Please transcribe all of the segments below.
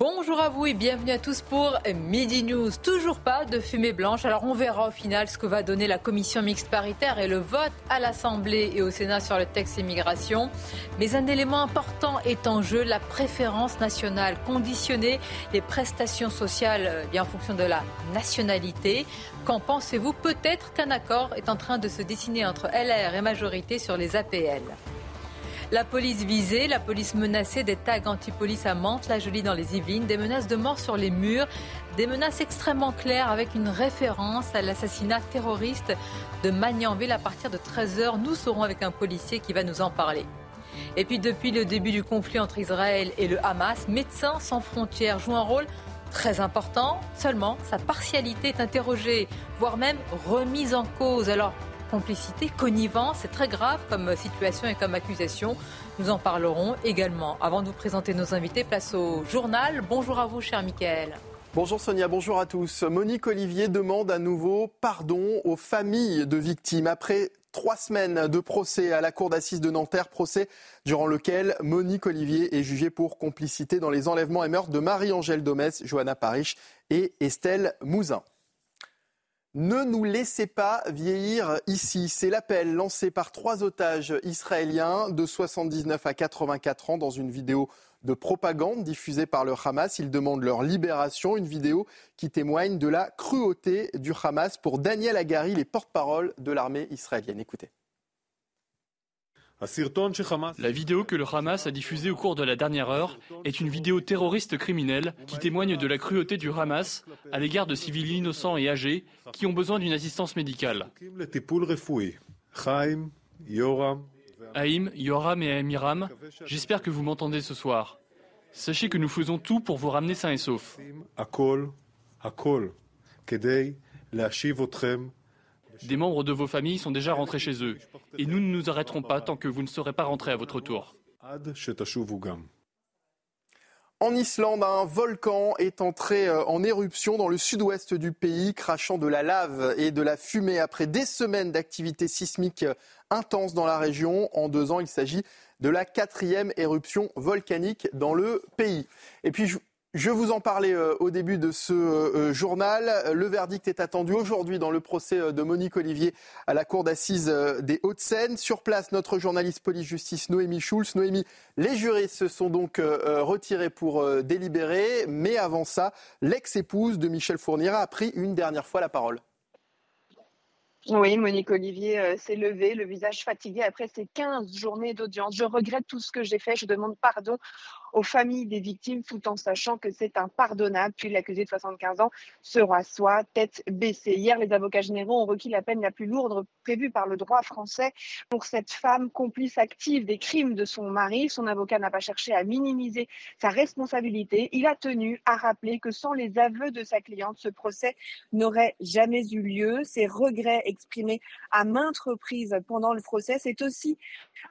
Bonjour à vous et bienvenue à tous pour Midi News. Toujours pas de fumée blanche. Alors on verra au final ce que va donner la commission mixte paritaire et le vote à l'Assemblée et au Sénat sur le texte immigration. Mais un élément important est en jeu, la préférence nationale. Conditionner les prestations sociales euh, bien en fonction de la nationalité. Qu'en pensez-vous? Peut-être qu'un accord est en train de se dessiner entre LR et majorité sur les APL. La police visée, la police menacée, des tags anti-police à Mantes, la jolie dans les Yvelines, des menaces de mort sur les murs, des menaces extrêmement claires avec une référence à l'assassinat terroriste de Magnanville à partir de 13h. Nous serons avec un policier qui va nous en parler. Et puis depuis le début du conflit entre Israël et le Hamas, Médecins sans frontières joue un rôle très important, seulement sa partialité est interrogée, voire même remise en cause. Alors complicité, connivence. C'est très grave comme situation et comme accusation. Nous en parlerons également. Avant de vous présenter nos invités, place au journal. Bonjour à vous, cher Michael. Bonjour Sonia, bonjour à tous. Monique Olivier demande à nouveau pardon aux familles de victimes après trois semaines de procès à la cour d'assises de Nanterre, procès durant lequel Monique Olivier est jugée pour complicité dans les enlèvements et meurtres de Marie-Angèle Domès, Johanna Parich et Estelle Mouzin. Ne nous laissez pas vieillir ici. C'est l'appel lancé par trois otages israéliens de 79 à 84 ans dans une vidéo de propagande diffusée par le Hamas. Ils demandent leur libération, une vidéo qui témoigne de la cruauté du Hamas. Pour Daniel Agari, les porte-parole de l'armée israélienne. Écoutez. La vidéo que le Hamas a diffusée au cours de la dernière heure est une vidéo terroriste criminelle qui témoigne de la cruauté du Hamas à l'égard de civils innocents et âgés qui ont besoin d'une assistance médicale. Haïm, Yoram et Amiram, j'espère que vous m'entendez ce soir. Sachez que nous faisons tout pour vous ramener sains et saufs. Des membres de vos familles sont déjà rentrés chez eux. Et nous ne nous arrêterons pas tant que vous ne serez pas rentrés à votre tour. En Islande, un volcan est entré euh, en éruption dans le sud-ouest du pays, crachant de la lave et de la fumée après des semaines d'activité sismique intense dans la région. En deux ans, il s'agit de la quatrième éruption volcanique dans le pays. Et puis, vous en parlais euh, au début de ce euh, euh, journal. Le verdict est attendu aujourd'hui dans le procès de Monique Olivier à la cour d'assises des Hauts-de-Seine. Sur place, notre journaliste police-justice Noémie Schulz. Noémie, les jurés se sont donc retirés pour délibérer, mais avant ça, l'ex-épouse de Michel Fournier a pris une dernière fois la parole. Oui, Monique Olivier s'est levée, le visage fatigué après ces 15 journées d'audience. Je regrette tout ce que j'ai fait. Je demande pardon aux familles des victimes tout en sachant que c'est impardonnable. Puis l'accusé de 75 ans se rassoit, tête baissée. Hier, les avocats généraux ont requis la peine la plus lourde prévue par le droit français pour cette femme complice active des crimes de son mari. Son avocat n'a pas cherché à minimiser sa responsabilité. Il a tenu à rappeler que sans les aveux de sa cliente, ce procès n'aurait jamais eu lieu. Ses regrets exprimés à maintes reprises pendant le procès, c'est aussi,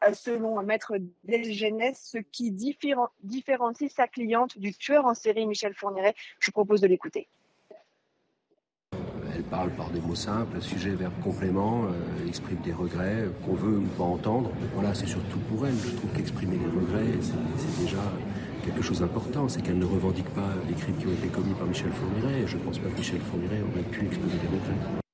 euh, selon Maître Delgenès, ce qui différencie différencie sa cliente du tueur en série Michel Fourniret. Je vous propose de l'écouter. Elle parle par des mots simples, sujet, verbe, complément, euh, exprime des regrets qu'on veut ou pas entendre. Voilà, c'est surtout pour elle. Je trouve qu'exprimer des regrets, c'est déjà quelque chose d'important. C'est qu'elle ne revendique pas les crimes qui ont été commis par Michel Fourniret. Je ne pense pas que Michel Fourniret aurait pu exprimer des regrets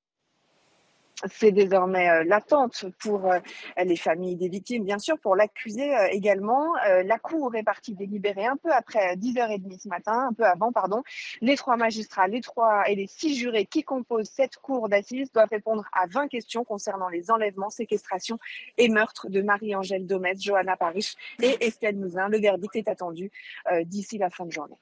c'est désormais euh, l'attente pour euh, les familles des victimes, bien sûr, pour l'accusé euh, également. La Cour est partie délibérer un peu après 10h30 ce matin, un peu avant, pardon. Les trois magistrats, les trois et les six jurés qui composent cette cour d'assises doivent répondre à 20 questions concernant les enlèvements, séquestrations et meurtres de Marie-Angèle Domès, Johanna Parich et Estelle Mouzin. Le verdict est attendu d'ici la fin de journée.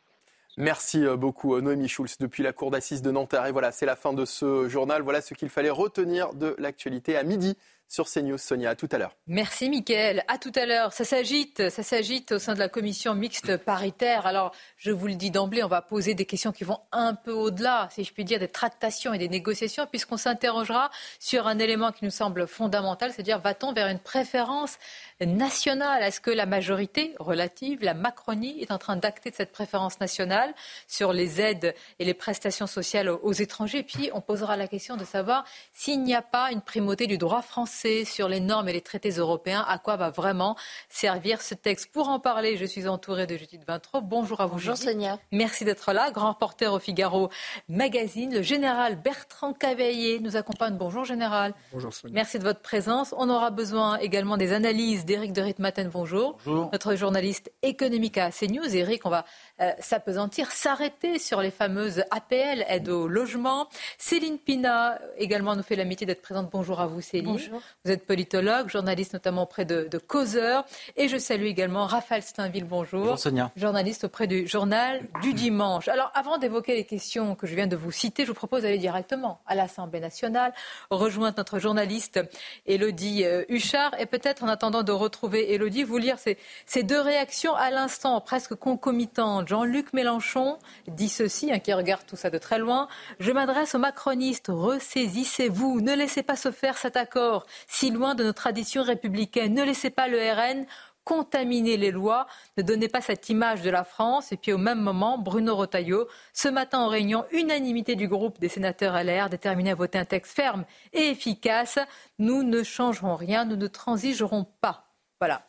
Merci euh, beaucoup euh, Noémie Schulz depuis la cour d'assises de Nanterre. Et voilà, c'est la fin de ce journal. Voilà ce qu'il fallait retenir de l'actualité à midi. sur CNews. Sonia, à tout à l'heure. Merci Mickaël. À tout à l'heure. Ça s'agite, ça s'agite au sein de la commission mixte paritaire. Alors, je vous le dis d'emblée, on va poser des questions qui vont un peu au-delà, si je puis dire, des tractations et des négociations, puisqu'on s'interrogera sur un élément qui nous semble fondamental, c'est-à-dire va-t-on vers une préférence nationale Est-ce que la majorité relative, la Macronie, est en train d'acter de cette préférence nationale sur les aides et les prestations sociales aux étrangers? Puis on posera la question de savoir s'il n'y a pas une primauté du droit français sur les normes et les traités européens, à quoi va vraiment servir ce texte? Pour en parler, je suis entourée de Judith Vintraud. Bonjour à vous. Bonjour Sonia. Merci d'être là. Grand reporter au Figaro Magazine. Le général Bertrand Cavaillé nous accompagne. Bonjour général. Bonjour Sonia. Merci de votre présence. On aura besoin également des analyses d'Éric de Ritmaten. Bonjour. Bonjour. Notre journaliste économique à CNews. Éric, on va euh, s'apesantir, s'arrêter sur les fameuses APL, aide au logement. Céline Pina également nous fait l'amitié d'être présente. Bonjour à vous Céline. Bonjour. Vous êtes politologue, journaliste notamment auprès de, de Causeur. Et je salue également Raphaël Steinville. Bonjour. Bonjour Sonia. Journaliste auprès du journal du dimanche. Alors avant d'évoquer les questions que je viens de vous citer, je vous propose d'aller directement à l'Assemblée nationale, rejoindre notre journaliste Elodie euh, Huchard et peut-être en attendant de retrouver Elodie, vous lire ces, ces deux réactions à l'instant presque concomitantes. Jean-Luc Mélenchon dit ceci, hein, qui regarde tout ça de très loin. Je m'adresse aux macronistes, ressaisissez-vous, ne laissez pas se faire cet accord si loin de nos traditions républicaines, ne laissez pas le RN contaminer les lois, ne donnez pas cette image de la France. Et puis au même moment, Bruno Rotaillot, ce matin en réunion, unanimité du groupe des sénateurs LR, déterminé à voter un texte ferme et efficace. Nous ne changerons rien, nous ne transigerons pas. Voilà.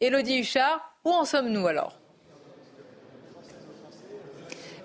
Élodie Huchard, où en sommes-nous alors?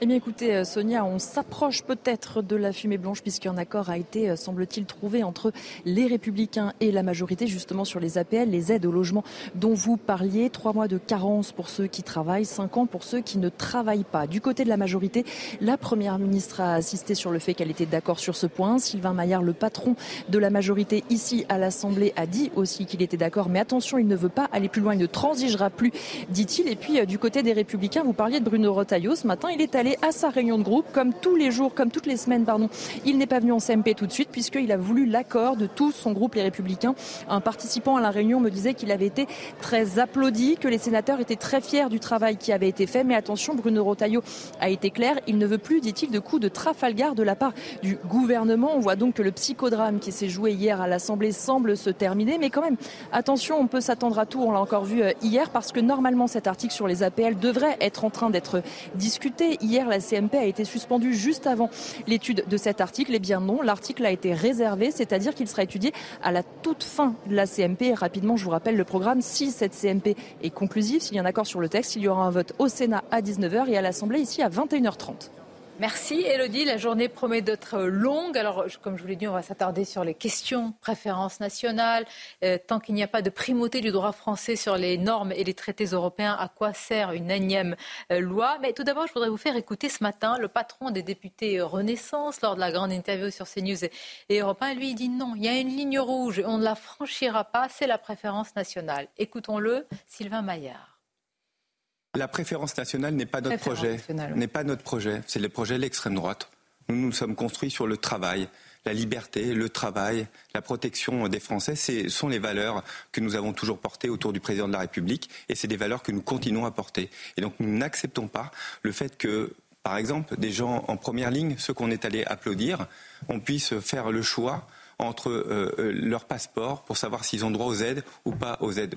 Eh bien écoutez euh, Sonia, on s'approche peut-être de la fumée blanche puisqu'un accord a été, euh, semble-t-il, trouvé entre les républicains et la majorité justement sur les APL, les aides au logement dont vous parliez. Trois mois de carence pour ceux qui travaillent, cinq ans pour ceux qui ne travaillent pas. Du côté de la majorité, la première ministre a insisté sur le fait qu'elle était d'accord sur ce point. Sylvain Maillard, le patron de la majorité ici à l'Assemblée, a dit aussi qu'il était d'accord. Mais attention, il ne veut pas aller plus loin, il ne transigera plus, dit-il. Et puis euh, du côté des républicains, vous parliez de Bruno Retailleau. Ce matin, il est allé à sa réunion de groupe, comme tous les jours, comme toutes les semaines, pardon. Il n'est pas venu en CMP tout de suite puisqu'il a voulu l'accord de tout son groupe, les Républicains. Un participant à la réunion me disait qu'il avait été très applaudi, que les sénateurs étaient très fiers du travail qui avait été fait. Mais attention, Bruno Rotaillot a été clair, il ne veut plus, dit-il, de coups de Trafalgar de la part du gouvernement. On voit donc que le psychodrame qui s'est joué hier à l'Assemblée semble se terminer. Mais quand même, attention, on peut s'attendre à tout. On l'a encore vu euh, hier parce que normalement cet article sur les APL devrait être en train d'être discuté. Hier, la CMP a été suspendue juste avant l'étude de cet article. Eh bien non, l'article a été réservé, c'est-à-dire qu'il sera étudié à la toute fin de la CMP. Et rapidement, je vous rappelle le programme. Si cette CMP est conclusive, s'il y a un accord sur le texte, il y aura un vote au Sénat à 19h et à l'Assemblée ici à 21h30. Merci Elodie. La journée promet d'être longue. Alors, comme je vous l'ai dit, on va s'attarder sur les questions préférences nationales. Euh, tant qu'il n'y a pas de primauté du droit français sur les normes et les traités européens, à quoi sert une énième euh, loi? Mais tout d'abord, je voudrais vous faire écouter ce matin le patron des députés Renaissance lors de la grande interview sur CNews et, et Europe 1. Lui, dit non, il y a une ligne rouge, on ne la franchira pas, c'est la préférence nationale. Écoutons-le, Sylvain Maillard. La préférence nationale n'est pas notre Préférence projet. N'est pas notre projet. C'est le projet de l'extrême droite. Nous nous sommes construits sur le travail, la liberté, le travail, la protection des Français. Ce sont les valeurs que nous avons toujours portées autour du président de la République, et c'est des valeurs que nous continuons à porter. Et donc nous n'acceptons pas le fait que par exemple, des gens en première ligne, ceux qu'on est allé applaudir, on puisse faire le choix entre euh, euh, leur passeport pour savoir s'ils ont droit aux aides ou pas aux aides.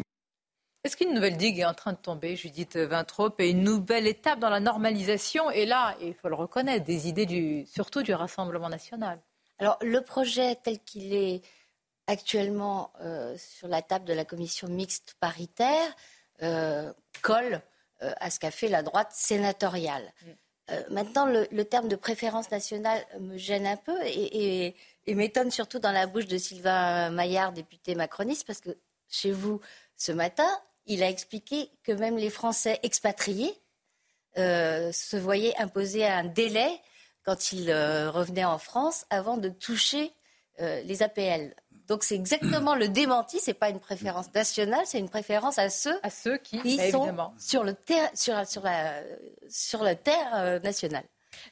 Est-ce qu'une nouvelle digue est en train de tomber, Judith Vintraube, et une nouvelle étape dans la normalisation? Et là, il faut le reconnaître, des idées du, surtout du Rassemblement national. Alors, le projet tel qu'il est actuellement euh, sur la table de la commission mixte paritaire euh, colle euh, à ce qu'a fait la droite sénatoriale. Euh, maintenant, le, le terme de préférence nationale me gêne un peu et, et- et m'étonne surtout dans la bouche de Sylvain Maillard, député macroniste, parce que chez vous, ce matin, il a expliqué que même les Français expatriés euh, se voyaient imposer un délai quand ils euh, revenaient en France avant de toucher euh, les APL. Donc c'est exactement le démenti, c'est pas une préférence nationale, c'est une préférence à ceux À ceux qui, qui bah, sont sur le terre sur, sur la sur la terre nationale.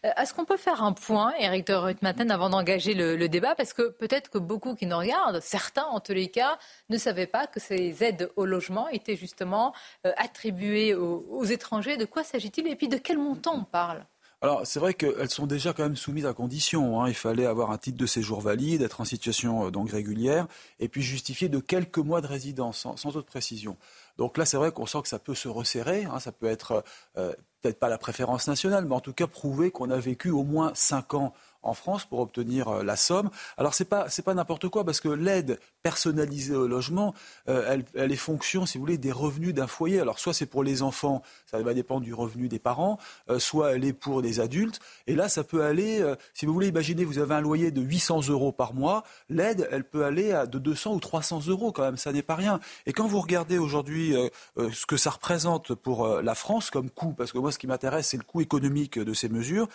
Euh, est-ce qu'on peut faire un point, Eric de Ruttmaten, avant d'engager le, débat? Parce que peut-être que beaucoup qui nous regardent, certains en tous les cas, ne savaient pas que ces aides au logement étaient justement euh, attribuées aux, étrangers. De quoi s'agit-il? Et puis de quel montant on parle? Alors, c'est vrai qu'elles sont déjà quand même soumises à conditions. Hein. Il fallait avoir un titre de séjour valide, être en situation euh, donc régulière, et puis justifier de quelques mois de résidence, sans, autre précision. Donc là, c'est vrai qu'on sent que ça peut se resserrer. Hein. Ça peut être peut-être pas la préférence nationale, mais en tout cas prouver qu'on a vécu au moins cinq ans en France pour obtenir euh, la somme. Alors c'est pas c'est pas n'importe quoi parce que l'aide personnalisée au logement, euh, elle, elle, est fonction, si vous voulez, des revenus d'un foyer. Alors soit c'est pour les enfants, ça va dépendre du revenu des parents, euh, soit elle est pour des adultes. Et là, ça peut aller, si vous voulez imaginer, vous avez un loyer de 800 euros par mois, l'aide, elle peut aller à de 200 ou 300 euros quand même. Ça n'est pas rien. Et quand vous regardez aujourd'hui ce que ça représente pour la France comme coût, parce que moi ce qui m'intéresse c'est le coût économique de ces mesures,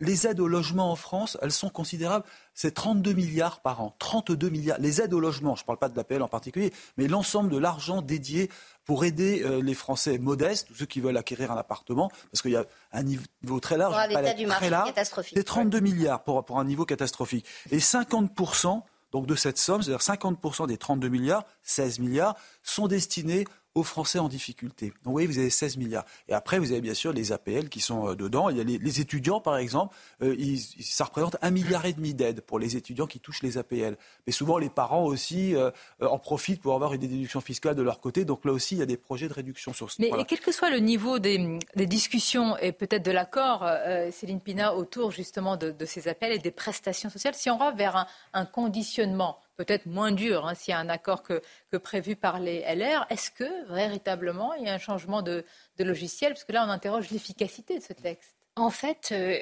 les aides au logement en France, elles sont considérables. C'est 32 milliards par an. 32 milliards. Les aides au logement, je ne parle pas de l'APL en particulier, mais l'ensemble de l'argent dédié pour aider euh, les Français modestes, ceux qui veulent acquérir un appartement, parce qu'il y a un niveau très large, pour un du très large, c'est 32 milliards pour, pour un niveau catastrophique. Et 50% donc de cette somme, c'est-à-dire 50% des 32 milliards, 16 milliards, sont destinés aux Français en difficulté. Donc vous voyez, vous avez 16 milliards. Et après, vous avez bien sûr les APL qui sont euh, dedans. Il y a les, étudiants, par exemple, euh, ça représente un milliard et demi d'aides pour les étudiants qui touchent les APL. Mais souvent, les parents aussi euh, en profitent pour avoir une déduction fiscale de leur côté. Donc là aussi, il y a des projets de réduction sur ce Mais quel que soit le niveau des, discussions et peut-être de l'accord, Céline Pina, autour justement de, ces appels et des prestations sociales, si on va vers un conditionnement peut-être moins dur hein, s'il y a un accord que, prévu par les LR. Est-ce que véritablement il y a un changement de, logiciel? Parce que là, on interroge l'efficacité de ce texte. En fait, euh,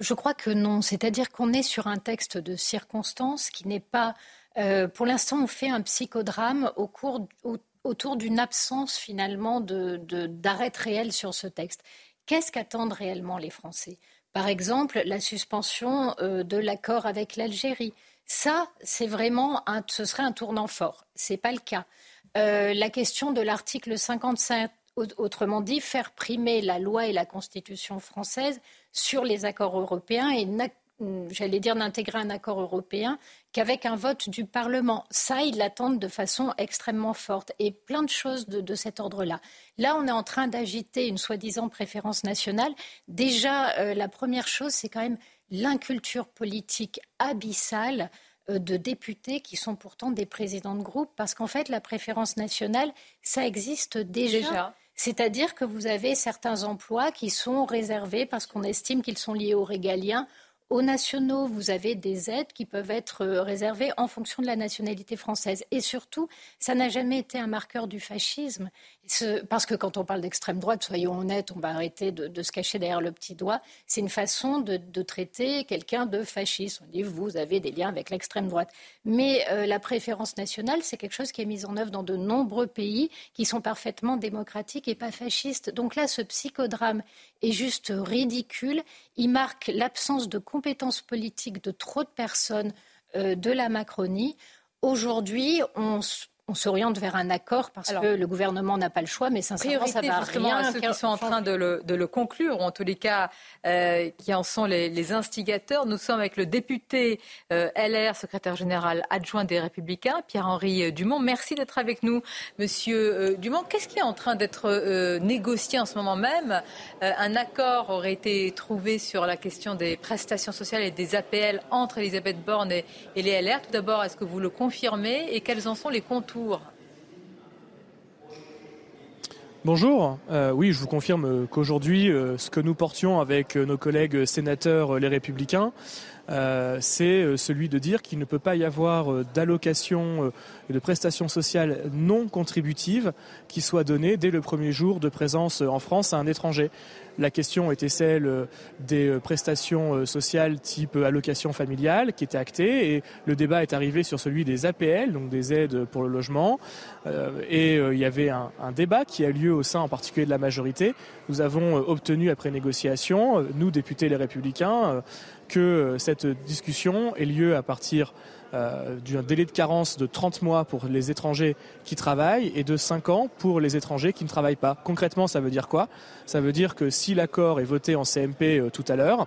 je crois que non. C'est-à-dire qu'on est sur un texte de circonstance qui n'est pas. Euh, pour l'instant, on fait un psychodrame autour d'une absence finalement d'arrêt réel sur ce texte. Qu'est-ce qu'attendent réellement les Français? Par exemple, la suspension euh, de l'accord avec l'Algérie. Ça, c'est vraiment un, ce serait un tournant fort. Ce n'est pas le cas. Euh, la question de l'article 55, autrement dit, faire primer la loi et la Constitution française sur les accords européens et j'allais dire n'intégrer un accord européen qu'avec un vote du Parlement. Ça, ils l'attendent de façon extrêmement forte et plein de choses de, cet ordre-là. Là, on est en train d'agiter une soi-disant préférence nationale. Déjà, euh, la première chose, c'est quand même l'inculture politique abyssale euh, de députés qui sont pourtant des présidents de groupe, parce qu'en fait, la préférence nationale, ça existe déjà. C'est-à-dire que vous avez certains emplois qui sont réservés parce qu'on estime qu'ils sont liés aux régaliens aux nationaux, vous avez des aides qui peuvent être euh, réservées en fonction de la nationalité française. Et surtout, ça n'a jamais été un marqueur du fascisme. Parce que quand on parle d'extrême droite, soyons honnêtes, on va arrêter de, se cacher derrière le petit doigt. C'est une façon de, traiter quelqu'un de fasciste. On dit, vous avez des liens avec l'extrême droite. Mais euh, la préférence nationale, c'est quelque chose qui est mis en œuvre dans de nombreux pays qui sont parfaitement démocratiques et pas fascistes. Donc là, ce psychodrame est juste ridicule. Il marque l'absence de compétences politiques de trop de personnes euh, de la Macronie. Aujourd'hui, on, on s'oriente vers un accord parce que le gouvernement n'a pas le choix, mais sincèrement, ça va rien. À ceux qui sont en train de le, conclure, ou en tous les cas, euh, qui en sont les, instigateurs. Nous sommes avec le député euh, LR, secrétaire général adjoint des Républicains, Pierre-Henri Dumont. Merci d'être avec nous, Monsieur euh, Dumont. Qu'est-ce qui est en train d'être négocié en ce moment même? Un accord aurait été trouvé sur la question des prestations sociales et des APL entre Elisabeth Borne et, et les LR. Tout d'abord, est-ce que vous le confirmez? Et quels en sont les contours Bonjour, euh, oui, je vous confirme qu'aujourd'hui, euh, ce que nous portions avec nos collègues sénateurs les républicains, euh, c'est celui de dire qu'il ne peut pas y avoir d'allocation et de prestations sociales non contributives qui soient données dès le premier jour de présence en France à un étranger. La question était celle euh, des euh, prestations euh, sociales type allocation familiale qui était actée et le débat est arrivé sur celui des APL, donc des aides pour le logement. Et il y avait un, débat qui a lieu au sein en particulier de la majorité. Nous avons obtenu après négociation, nous députés les républicains, que cette discussion ait lieu à partir d'un délai de carence de 30 mois pour les étrangers qui travaillent et de 5 ans pour les étrangers qui ne travaillent pas. Concrètement, ça veut dire quoi? Ça veut dire que si l'accord est voté en CMP tout à l'heure,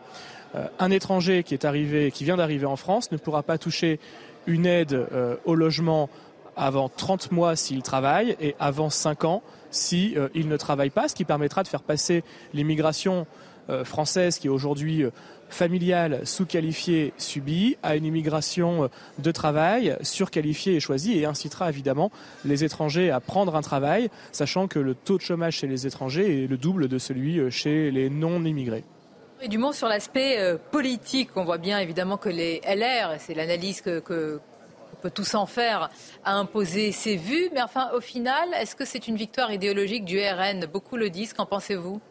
un étranger qui est arrivé, qui vient d'arriver en France, ne pourra pas toucher une aide au logement avant 30 mois s'il travaille et avant 5 ans s'il euh, ne travaille pas, ce qui permettra de faire passer l'immigration euh, française qui est aujourd'hui euh, familiale, sous-qualifiée, subie, à une immigration de travail surqualifiée et choisie et incitera évidemment les étrangers à prendre un travail, sachant que le taux de chômage chez les étrangers est le double de celui chez les non-immigrés. Et du moins sur l'aspect politique, on voit bien évidemment que les LR, c'est l'analyse que on peut tous en faire, à imposer ses vues. Mais enfin, au final, est-ce que c'est une victoire idéologique du RN Beaucoup le disent. Qu'en pensez-vous?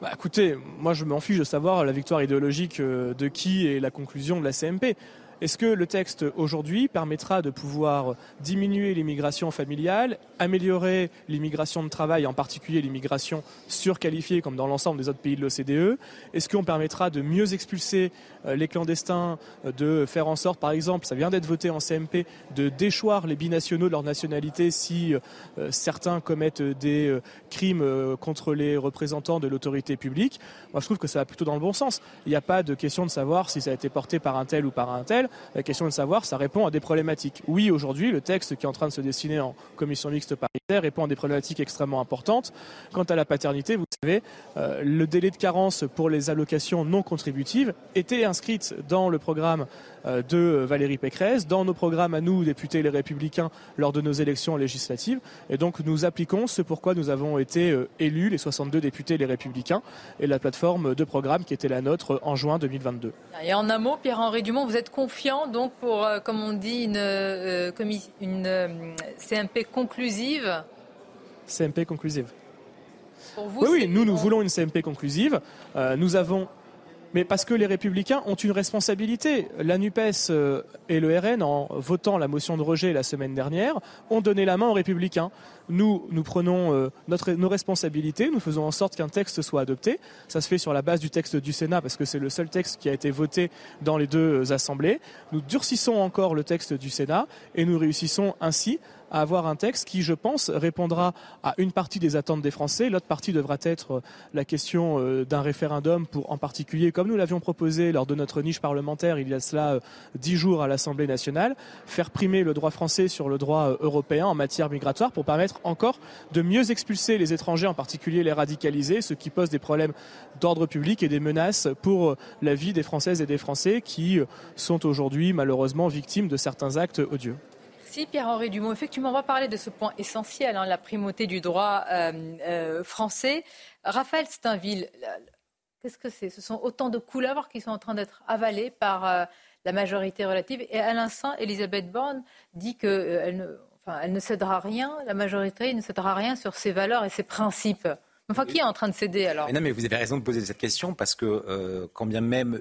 Bah, écoutez, moi je m'en fiche de savoir la victoire idéologique euh, de qui et la conclusion de la CMP. Est-ce que le texte aujourd'hui permettra de pouvoir diminuer l'immigration familiale, améliorer l'immigration de travail, en particulier l'immigration surqualifiée comme dans l'ensemble des autres pays de l'OCDE Est-ce qu'on permettra de mieux expulser euh, les clandestins, euh, de faire en sorte, par exemple, ça vient d'être voté en CMP, de déchoir les binationaux de leur nationalité si euh, certains commettent des crimes contre les représentants de l'autorité publique? Moi, je trouve que ça va plutôt dans le bon sens. Il n'y a pas de question de savoir si ça a été porté par un tel ou par un tel. La question de savoir, ça répond à des problématiques. Oui, aujourd'hui, le texte qui est en train de se dessiner en commission mixte paritaire répond à des problématiques extrêmement importantes. Quant à la paternité, vous savez, euh, le délai de carence pour les allocations non contributives était inscrite dans le programme euh, de Valérie Pécresse, dans nos programmes à nous, députés les républicains, lors de nos élections législatives. Et donc nous appliquons ce pourquoi nous avons été euh, élus, les 62 députés les républicains, et la plateforme de programme qui était la nôtre en juin 2022. Et en un mot, Pierre-Henri Dumont, vous êtes confiant donc pour, euh, comme on dit, une, une CMP conclusive CMP conclusive. oui, oui, nous, nous voulons une CMP conclusive. nous avons mais parce que les républicains ont une responsabilité. La NUPES euh, et le RN, en votant la motion de rejet la semaine dernière, ont donné la main aux républicains. Nous, nous prenons euh, nos responsabilités, nous faisons en sorte qu'un texte soit adopté. Ça se fait sur la base du texte du Sénat, parce que c'est le seul texte qui a été voté dans les deux assemblées. Nous durcissons encore le texte du Sénat et nous réussissons ainsi à avoir un texte qui, je pense, répondra à une partie des attentes des Français. L'autre partie devra être euh, la question euh, d'un référendum pour, en particulier, comme nous l'avions proposé lors de notre niche parlementaire il y a cela euh, dix jours à l'Assemblée nationale, faire primer le droit français sur le droit européen en matière migratoire pour permettre encore de mieux expulser les étrangers, en particulier les radicalisés, ce qui pose des problèmes d'ordre public et des menaces pour la vie des Françaises et des Français qui sont aujourd'hui malheureusement victimes de certains actes odieux. Si Pierre-Henri Dumont. Effectivement, on va parler de ce point essentiel, hein, la primauté du droit euh, euh, français. Raphaël Steinville, qu'est-ce que c'est? Ce sont autant de couleuvres qui sont en train d'être avalées par euh, la majorité relative. Et à l'instant, Elisabeth Borne dit qu'elle ne, enfin, ne cédera rien, la majorité ne cédera rien sur ses valeurs et ses principes. Enfin, qui est en train de céder alors? Non, mais vous avez raison de poser cette question parce que quand bien même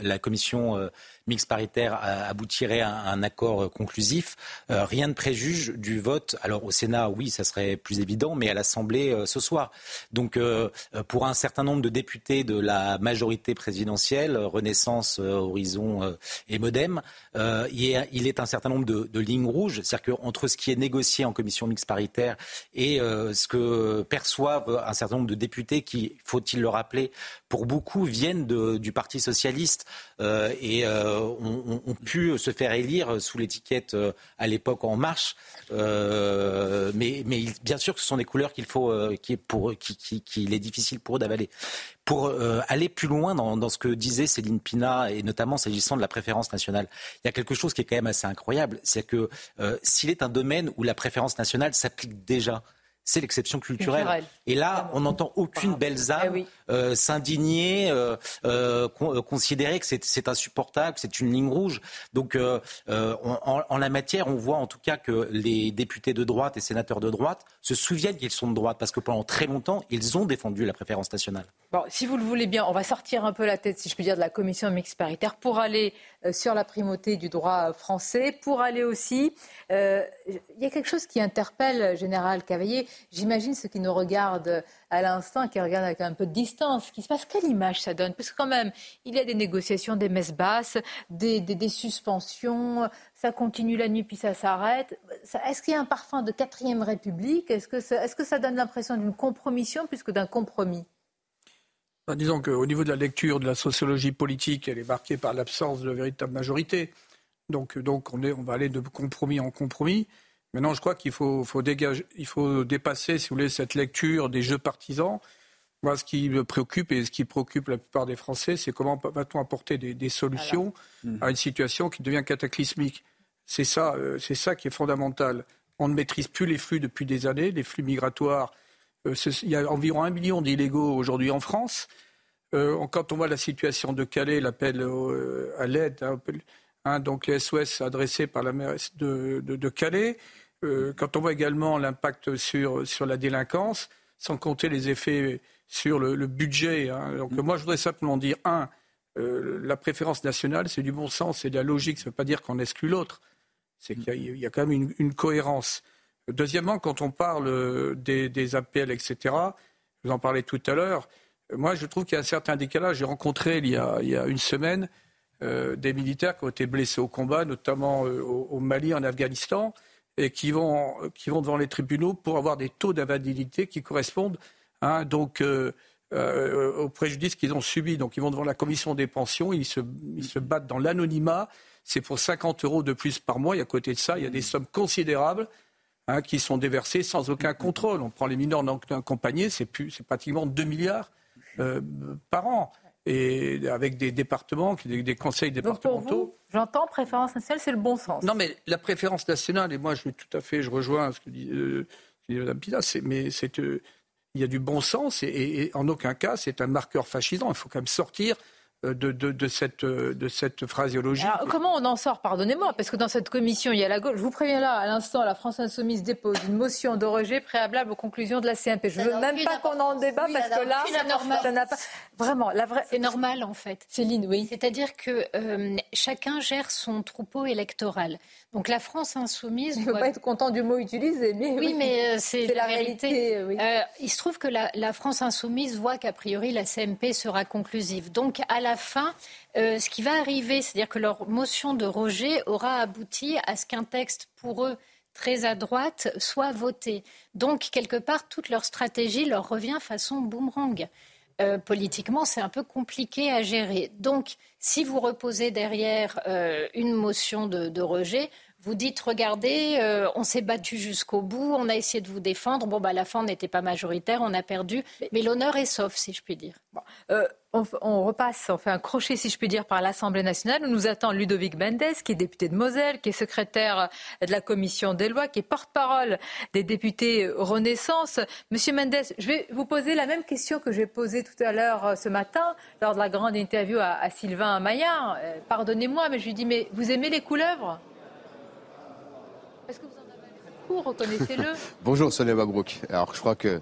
la commission mix paritaire aboutirait à un accord euh, conclusif, euh, rien ne préjuge du vote. Alors au Sénat, oui, ça serait plus évident, mais à l'Assemblée euh, ce soir. Donc pour un certain nombre de députés de la majorité présidentielle, Renaissance, Horizon et Modem, il est un certain nombre de, lignes rouges. C'est-à-dire qu'entre ce qui est négocié en commission mixte paritaire et ce que perçoivent un certain nombre de députés qui, faut-il le rappeler, pour beaucoup viennent du Parti socialiste et ont, ont, pu se faire élire sous l'étiquette euh, à l'époque En Marche. Euh, mais, mais, bien sûr que ce sont des couleurs qu'il faut, euh, qui, pour, qui, qui, qu'il est difficile pour eux d'avaler. Pour aller plus loin dans, dans, ce que disait Céline Pina, et notamment s'agissant de la préférence nationale, il y a quelque chose qui est quand même assez incroyable, c'est que s'il est un domaine où la préférence nationale s'applique déjà, c'est l'exception culturelle. Et là, on n'entend aucune belle âme eh euh, s'indigner, euh, euh, considérer que c'est insupportable, que c'est une ligne rouge. Donc, en, la matière, on voit en tout cas que les députés de droite et sénateurs de droite se souviennent qu'ils sont de droite, parce que pendant très longtemps, ils ont défendu la préférence nationale. Bon, si vous le voulez bien, on va sortir un peu la tête, si je puis dire, de la commission mixte paritaire pour aller sur la primauté du droit français, pour aller aussi... Il y a quelque chose qui interpelle Général Cavaillé j'imagine ceux qui nous regardent à l'instant, qui regardent avec un peu de distance, ce qui se passe, quelle image ça donne? Parce que quand même, il y a des négociations, des messes basses, des, suspensions, ça continue la nuit puis ça s'arrête. Est-ce qu'il y a un parfum de quatrième république? Est-ce que, ça donne l'impression d'une compromission plus que d'un compromis? Bah, disons qu'au niveau de la lecture de la sociologie politique, elle est marquée par l'absence de véritable majorité. Donc, donc on va aller de compromis en compromis. Maintenant, je crois qu'il faut, faut, dégager, il faut dépasser, si vous voulez, cette lecture des jeux partisans. Moi, ce qui me préoccupe et ce qui préoccupe la plupart des Français, c'est comment va-t-on apporter des, solutions à une situation qui devient cataclysmique. C'est ça, euh, c'est ça qui est fondamental. On ne maîtrise plus les flux depuis des années, les flux migratoires euh, il y a environ un million d'illégaux aujourd'hui en France. Euh, quand on voit la situation de Calais, l'appel à l'aide, hein, donc les SOS adressés par la mairesse de, Calais, quand on voit également l'impact sur, sur la délinquance, sans compter les effets sur le, budget. Hein. Donc moi, je voudrais simplement dire, un, la préférence nationale, c'est du bon sens, c'est de la logique. Ça ne veut pas dire qu'on exclut l'autre. C'est qu'il y, a quand même une cohérence. Deuxièmement, quand on parle des, des APL, etc., vous en parlez tout à l'heure, moi je trouve qu'il y a un certain décalage. J'ai rencontré il y a, une semaine euh, des militaires qui ont été blessés au combat, notamment euh, au, Mali, en Afghanistan, et qui vont, devant les tribunaux pour avoir des taux d'invalidité qui correspondent hein, donc, euh, au préjudice qu'ils ont subi. Donc ils vont devant la commission des pensions, ils se, battent dans l'anonymat. C'est pour 50 euros de plus par mois. Et à côté de ça, il y a des sommes considérables Hein, qui sont déversés sans aucun contrôle. On prend les mineurs non accompagnés, c'est pratiquement 2 milliards par an. Et avec des départements, des, conseils départementaux. J'entends préférence nationale, c'est le bon sens. Non, mais la préférence nationale, et moi je tout à fait, je rejoins ce que dit, euh, Mme Pina, mais c'est, euh, il y a du bon sens et en aucun cas c'est un marqueur fascisant. Il faut quand même sortir euh, de, de, cette, euh, de cette phraséologie. comment on en sort, pardonnez-moi, parce que dans cette commission, il y a la gauche. Je vous préviens là, à l'instant, la France Insoumise dépose une motion de rejet préalable aux conclusions de la CMP. Je ne veux même pas qu'on en débat, parce que là, ça n'a pas... Vraiment, la vraie... C'est normal, en fait. Céline, oui. C'est-à-dire que euh, chacun gère son troupeau électoral. Donc la France insoumise. Il ne faut pas être content du mot utilisé, mais oui, mais c'est la, réalité. il se trouve que la, la France insoumise voit qu'a priori la CMP sera conclusive. Donc à la la fin, euh, ce qui va arriver, c'est-à-dire que leur motion de rejet aura abouti à ce qu'un texte pour eux très à droite soit voté. Donc, quelque part, toute leur stratégie leur revient façon boomerang. Euh, politiquement, c'est un peu compliqué à gérer. Donc, si vous reposez derrière euh, une motion de, rejet, vous dites regardez, on s'est battu jusqu'au bout, on a essayé de vous défendre. Bon, bah, la fin, n'était pas majoritaire, on a perdu, mais l'honneur est sauf, si je puis dire on, repasse, on fait un crochet, si je puis dire, par l'Assemblée nationale. Où nous attend Ludovic Mendes, qui est député de Moselle, qui est secrétaire de la commission des lois, qui est porte-parole des députés Renaissance. Monsieur Mendes, je vais vous poser la même question que j'ai posée tout à l'heure euh, ce matin, lors de la grande interview à, Sylvain Maillard. Euh, pardonnez-moi, mais je lui dis, mais vous aimez les couleuvres? Est-ce que vous en avez coup Reconnaissez-le. Bonjour, Sonia Mabrouk. Alors, je crois que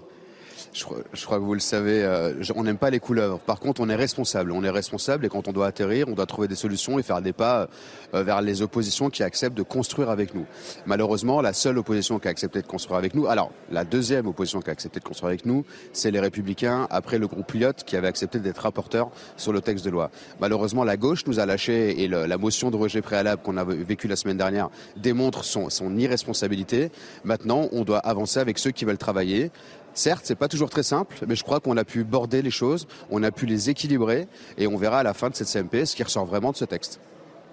je, crois que vous le savez, euh, on n'aime pas les couleuvres. Par contre, on est responsable. On est responsable et quand on doit atterrir, on doit trouver des solutions et faire des pas euh, vers les oppositions qui acceptent de construire avec nous. Malheureusement, la seule opposition qui a accepté de construire avec nous, alors la deuxième opposition qui a accepté de construire avec nous, c'est les Républicains après le groupe Lyotte qui avait accepté d'être rapporteur sur le texte de loi. Malheureusement, la gauche nous a lâché et la motion de rejet préalable qu'on a vécue la semaine dernière démontre son irresponsabilité. Maintenant, on doit avancer avec ceux qui veulent travailler. Certes, c'est pas toujours très simple, mais je crois qu'on a pu border les choses, on a pu les équilibrer, et on verra à la fin de cette CMP ce qui ressort vraiment de ce texte.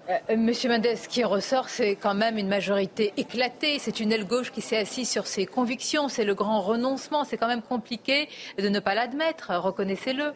Euh, euh, Monsieur Mendes, ce qui ressort, c'est quand même une majorité éclatée. C'est une aile gauche qui s'est assise sur ses convictions. C'est le grand renoncement. C'est quand même compliqué de ne pas l'admettre. Reconnaissez-le.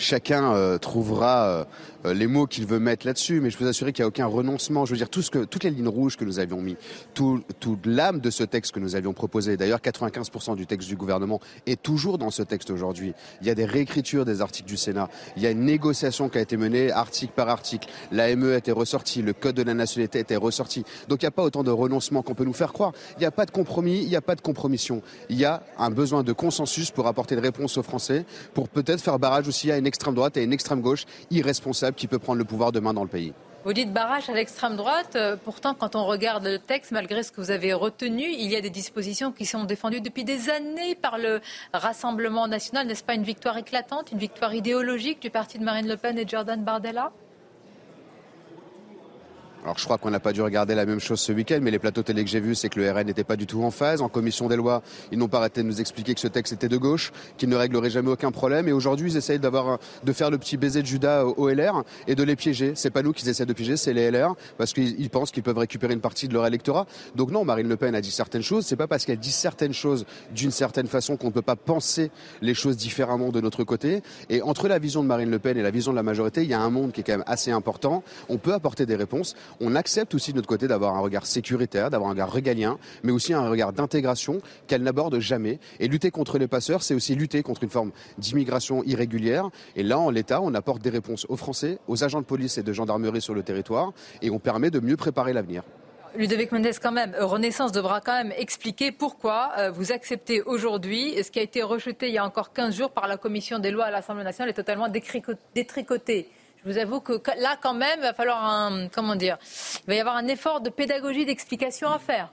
Chacun euh, trouvera euh, les mots qu'il veut mettre là-dessus, mais je vous assurer qu'il n'y a aucun renoncement. Je veux dire, tout ce que, toutes les lignes rouges que nous avions mis, tout, toute l'âme de ce texte que nous avions proposé, d'ailleurs 95% du texte du gouvernement est toujours dans ce texte aujourd'hui. Il y a des réécritures des articles du Sénat, il y a une négociation qui a été menée article par article, l'AME a été ressortie, le Code de la nationalité a été ressorti. Donc il n'y a pas autant de renoncement qu'on peut nous faire croire. Il n'y a pas de compromis, il n'y a pas de compromission. Il y a un besoin de consensus pour apporter des réponses aux Français, pour peut-être faire barrage aussi à une extrême droite et une extrême gauche irresponsable qui peut prendre le pouvoir demain dans le pays. Vous dites barrage à l'extrême droite. Euh, pourtant, quand on regarde le texte, malgré ce que vous avez retenu, il y a des dispositions qui sont défendues depuis des années par le Rassemblement national. N'est-ce pas une victoire éclatante, une victoire idéologique du parti de Marine Le Pen et Jordan Bardella? Alors je crois qu'on n'a pas dû regarder la même chose ce week-end, mais les plateaux télé que j'ai vus, c'est que le RN n'était pas du tout en phase. En commission des lois, ils n'ont pas arrêté de nous expliquer que ce texte était de gauche, qu'il ne réglerait jamais aucun problème. Et aujourd'hui, ils essayent d'avoir, de faire le petit baiser de Judas au LR et de les piéger. C'est pas nous qui essaient de piéger, c'est les LR, parce qu'ils pensent qu'ils peuvent récupérer une partie de leur électorat. Donc non, Marine Le Pen a dit certaines choses. C'est pas parce qu'elle dit certaines choses d'une certaine façon qu'on ne peut pas penser les choses différemment de notre côté. Et entre la vision de Marine Le Pen et la vision de la majorité, il y a un monde qui est quand même assez important. On peut apporter des réponses on accepte aussi de notre côté d'avoir un regard sécuritaire, d'avoir un regard régalien, mais aussi un regard d'intégration qu'elle n'aborde jamais. Et lutter contre les passeurs, c'est aussi lutter contre une forme d'immigration irrégulière. Et là, en l'état, on apporte des réponses aux Français, aux agents de police et de gendarmerie sur le territoire, et on permet de mieux préparer l'avenir. Ludovic Mendes, quand même, Renaissance devra quand même expliquer pourquoi euh, vous acceptez aujourd'hui ce qui a été rejeté il y a encore 15 jours par la commission des lois à l'Assemblée nationale est totalement détricoté. Je vous avoue que là, quand même, il va falloir un, comment dire, il va y avoir un effort de pédagogie, d'explication à faire.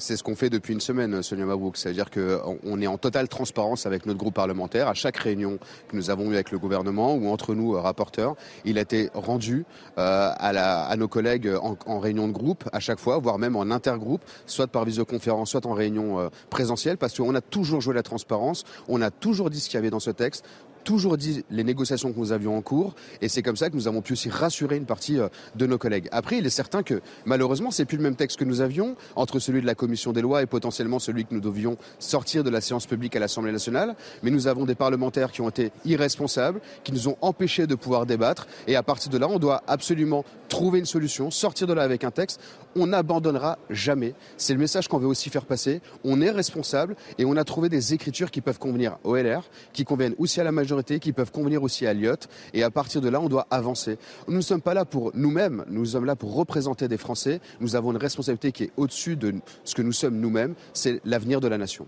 C'est ce qu'on fait depuis une semaine, Sonia Mabrouk. C'est-à-dire qu'on est en totale transparence avec notre groupe parlementaire. À chaque réunion que nous avons eue avec le gouvernement ou entre nous, euh, rapporteurs, il a été rendu euh, à, nos collègues en, réunion de groupe à chaque fois, voire même en intergroupe, soit par visioconférence, soit en réunion euh, présentielle, parce qu'on a toujours joué la transparence, on a toujours dit ce qu'il y avait dans ce texte, toujours dit les négociations que nous avions en cours et c'est comme ça que nous avons pu aussi rassurer une partie euh, de nos collègues. Après, il est certain que malheureusement, c'est plus le même texte que nous avions entre celui de la commission des lois et potentiellement celui que nous devions sortir de la séance publique à l'Assemblée nationale, mais nous avons des parlementaires qui ont été irresponsables, qui nous ont empêchés de pouvoir débattre et à partir de là, on doit absolument trouver une solution, sortir de là avec un texte. On n'abandonnera jamais. C'est le message qu'on veut aussi faire passer. On est responsable et on a trouvé des écritures qui peuvent convenir au LR, qui conviennent aussi à la majorité qui peuvent convenir aussi à Lyotte. Et à partir de là, on doit avancer. Nous ne sommes pas là pour nous-mêmes, nous sommes là pour représenter des Français. Nous avons une responsabilité qui est au-dessus de ce que nous sommes nous-mêmes, c'est l'avenir de la nation.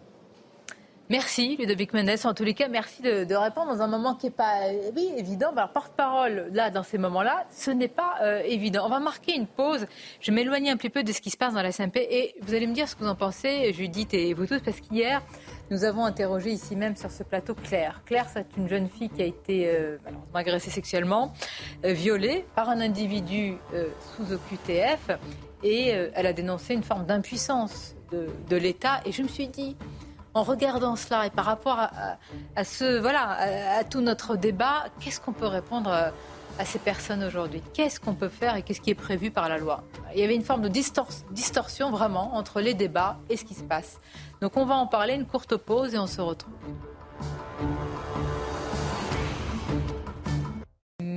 Merci Ludovic Mendes. En tous les cas, merci de, répondre dans un moment qui n'est pas euh, évident. porte-parole, là, dans ces moments-là, ce n'est pas euh, évident. On va marquer une pause. Je vais m'éloigner un petit peu de ce qui se passe dans la SMP et vous allez me dire ce que vous en pensez, Judith et vous tous, parce qu'hier, nous avons interrogé ici même sur ce plateau Claire. Claire, c'est une jeune fille qui a été euh, agressée sexuellement, violée par un individu sous OQTF et elle a dénoncé une forme d'impuissance de l'État. Et je me suis dit, en regardant cela et par rapport à, ce, voilà, à, tout notre débat, qu'est-ce qu'on peut répondre à, ces personnes aujourd'hui? Qu'est-ce qu'on peut faire et qu'est-ce qui est prévu par la loi? Il y avait une forme de distorsion vraiment entre les débats et ce qui se passe. Donc on va en parler, une courte pause et on se retrouve.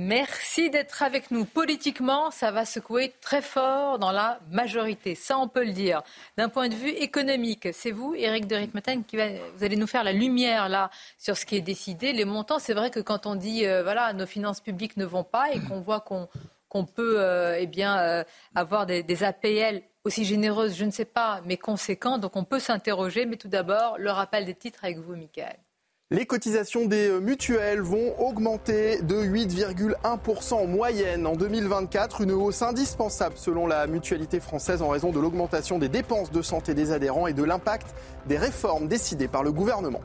Merci d'être avec nous. Politiquement, ça va secouer très fort dans la majorité, ça on peut le dire. D'un point de vue économique, c'est vous, Éric de Ritmeten, qui va, vous allez nous faire la lumière là sur ce qui est décidé. Les montants, c'est vrai que quand on dit euh, voilà nos finances publiques ne vont pas et qu'on voit qu'on peut euh, eh bien, euh, avoir des, des, APL aussi généreuses, je ne sais pas, mais conséquents. Donc on peut s'interroger. Mais tout d'abord, le rappel des titres avec vous, Michael. Les cotisations des mutuelles vont augmenter de 8,1% en moyenne en 2024, une hausse indispensable selon la mutualité française en raison de l'augmentation des dépenses de santé des adhérents et de l'impact des réformes décidées par le gouvernement.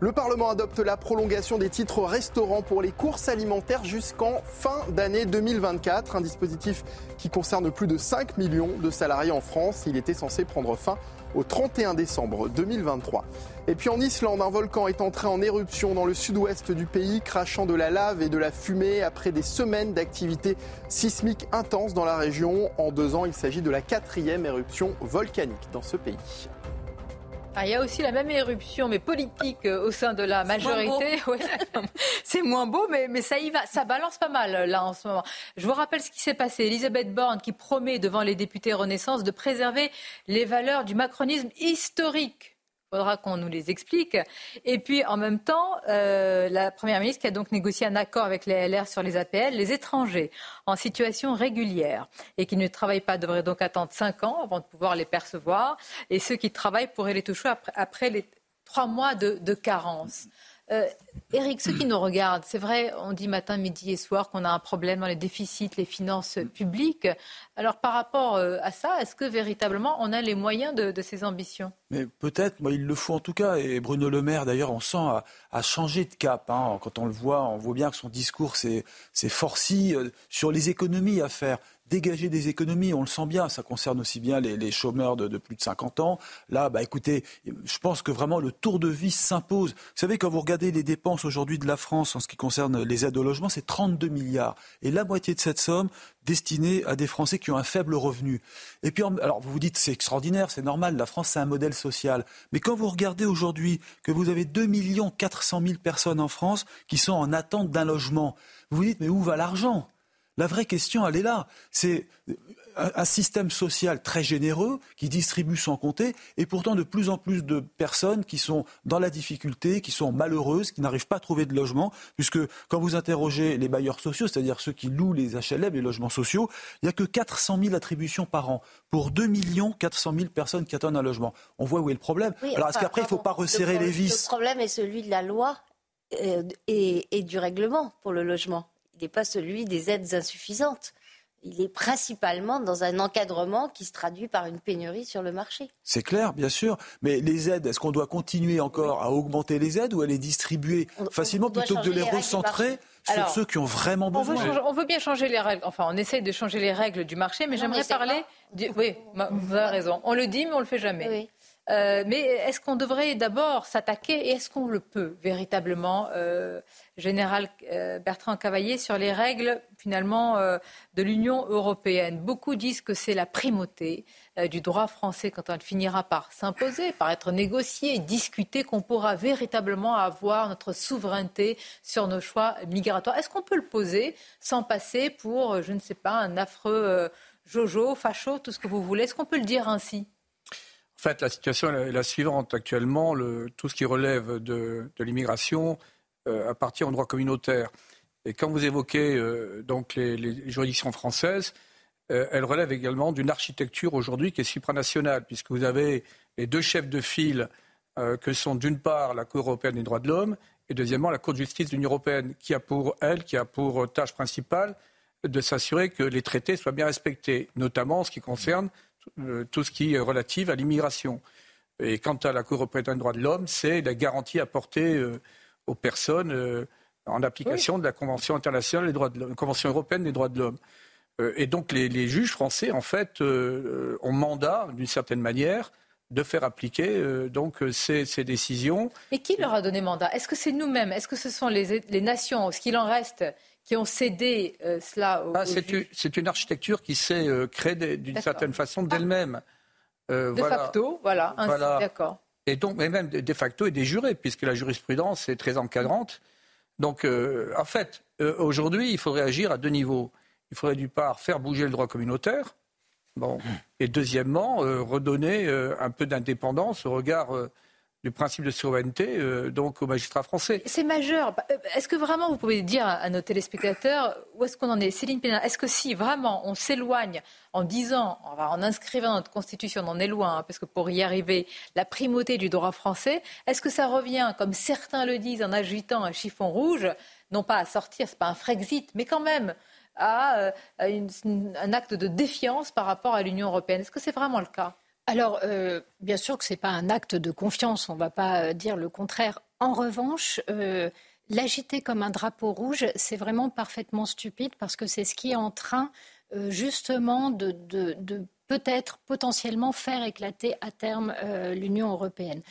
Le Parlement adopte la prolongation des titres restaurants pour les courses alimentaires jusqu'en fin d'année 2024, un dispositif qui concerne plus de 5 millions de salariés en France. Il était censé prendre fin au 31 décembre 2023. Et puis en Islande, un volcan est entré en éruption dans le sud-ouest du pays, crachant de la lave et de la fumée après des semaines d'activité sismique intense dans la région. En deux ans, il s'agit de la quatrième éruption volcanique dans ce pays. Ah, il y a aussi la même éruption, mais politique, euh, au sein de la majorité. C'est moins beau, mais, mais ça y va. Ça balance pas mal, euh, là, en ce moment. Je vous rappelle ce qui s'est passé. Elisabeth Borne qui promet devant les députés Renaissance de préserver les valeurs du macronisme historique faudra qu'on nous les explique. Et puis, en même temps, euh, la Première ministre qui a donc négocié un accord avec les LR sur les APL, les étrangers en situation régulière et qui ne travaillent pas devraient donc attendre 5 ans avant de pouvoir les percevoir. Et ceux qui travaillent pourraient les toucher après, les trois mois de, carence. Eric, ceux qui nous regardent, c'est vrai, on dit matin, midi et soir qu'on a un problème dans les déficits, les finances publiques. Alors par rapport à ça, est-ce que véritablement on a les moyens de, ces ambitions? Mais peut-être, moi il le faut en tout cas. Et Bruno Le Maire, d'ailleurs, on sent a, changé de cap. Hein. Quand on le voit, on voit bien que son discours s'est forci sur les économies à faire dégager des économies, on le sent bien, ça concerne aussi bien les, chômeurs de, plus de 50 ans. Là, bah, écoutez, je pense que vraiment le tour de vis s'impose. Vous savez, quand vous regardez les dépenses aujourd'hui de la France en ce qui concerne les aides au logement, c'est 32 milliards. Et la moitié de cette somme destinée à des Français qui ont un faible revenu. Et puis, alors vous vous dites, c'est extraordinaire, c'est normal, la France, c'est un modèle social. Mais quand vous regardez aujourd'hui que vous avez 2 400 000 personnes en France qui sont en attente d'un logement, vous vous dites, mais où va l'argent? La vraie question, elle est là. C'est un système social très généreux qui distribue sans compter et pourtant de plus en plus de personnes qui sont dans la difficulté, qui sont malheureuses, qui n'arrivent pas à trouver de logement, puisque quand vous interrogez les bailleurs sociaux, c'est-à-dire ceux qui louent les HLM, les logements sociaux, il n'y a que 400 000 attributions par an pour 2 400 000 personnes qui attendent un logement. On voit où est le problème. Alors est-ce qu'après il ne faut pas resserrer les vis Le problème est celui de la loi euh, et du règlement pour le logement il n'est pas celui des aides insuffisantes. Il est principalement dans un encadrement qui se traduit par une pénurie sur le marché. C'est clair, bien sûr. Mais les aides, est-ce qu'on doit continuer encore à augmenter les aides ou à les distribuer facilement plutôt que de les recentrer sur ceux qui ont vraiment besoin on veut, bien changer les règles. Enfin, on essaye de changer les règles du marché, mais j'aimerais parler. Oui, vous avez raison. On le dit, mais on le fait jamais. Oui. Euh, mais est-ce qu'on devrait d'abord s'attaquer, et est-ce qu'on le peut véritablement, euh, Général euh, Bertrand Cavaillé, sur les règles finalement de l'Union européenne? Beaucoup disent que c'est la primauté du droit français quand elle finira par s'imposer, par être négocié, discuté, qu'on pourra véritablement avoir notre souveraineté sur nos choix migratoires. Est-ce qu'on peut le poser sans passer pour, je ne sais pas, un affreux Jojo, facho, tout ce que vous voulez? Est-ce qu'on peut le dire ainsi? En fait, la situation est la suivante. Actuellement, tout ce qui relève de, l'immigration euh, appartient au droit communautaire. Et quand vous évoquez euh, donc les, juridictions françaises, euh, elles relèvent également d'une architecture aujourd'hui qui est supranationale, puisque vous avez les deux chefs de file que sont d'une part la Cour européenne des droits de l'homme et deuxièmement la Cour de justice de l'Union européenne, qui a pour elle, qui a pour tâche principale de s'assurer que les traités soient bien respectés, notamment en ce qui concerne tout ce qui est relatif à l'immigration. Et quant à la Cour européenne des droits de l'homme, c'est la garantie apportée euh, aux personnes euh, en application de la Convention internationale des droits de l'homme, Convention européenne des droits de l'homme. et donc les, juges français, en fait, ont mandat, d'une certaine manière, de faire appliquer donc ces, décisions. Mais qui leur a donné mandat? Est-ce que c'est nous-mêmes? Est-ce que ce sont les, les nations? Ce qu'il en reste qui ont cédé euh, cela au, ah, C'est une, architecture qui s'est euh, créée d'une certaine façon d'elle-même. Euh, de facto, voilà, d'accord. Et donc, mais même de facto et des jurés, puisque la jurisprudence est très encadrante. Donc, en fait, aujourd'hui, il faudrait agir à deux niveaux. Il faudrait d'une part faire bouger le droit communautaire, bon, et deuxièmement, redonner un peu d'indépendance au regard du principe de souveraineté euh, donc aux magistrats français. C'est majeur. Bah, euh, est-ce que vraiment vous pouvez dire à nos téléspectateurs où est-ce qu'on en est? Céline Pénin, est-ce que si vraiment on s'éloigne en disant, en inscrivant notre constitution, on en est loin, hein, parce que pour y arriver, la primauté du droit français, est-ce que ça revient, comme certains le disent, en agitant un chiffon rouge, non pas à sortir, c'est pas un Frexit, mais quand même à, euh, un acte de défiance par rapport à l'Union européenne? Est-ce que c'est vraiment le cas? Alors, euh, bien sûr que ce n'est pas un acte de confiance, on ne va pas euh, dire le contraire. En revanche, euh, l'agiter comme un drapeau rouge, c'est vraiment parfaitement stupide parce que c'est ce qui est en train justement de, peut-être potentiellement faire éclater à terme l'Union européenne.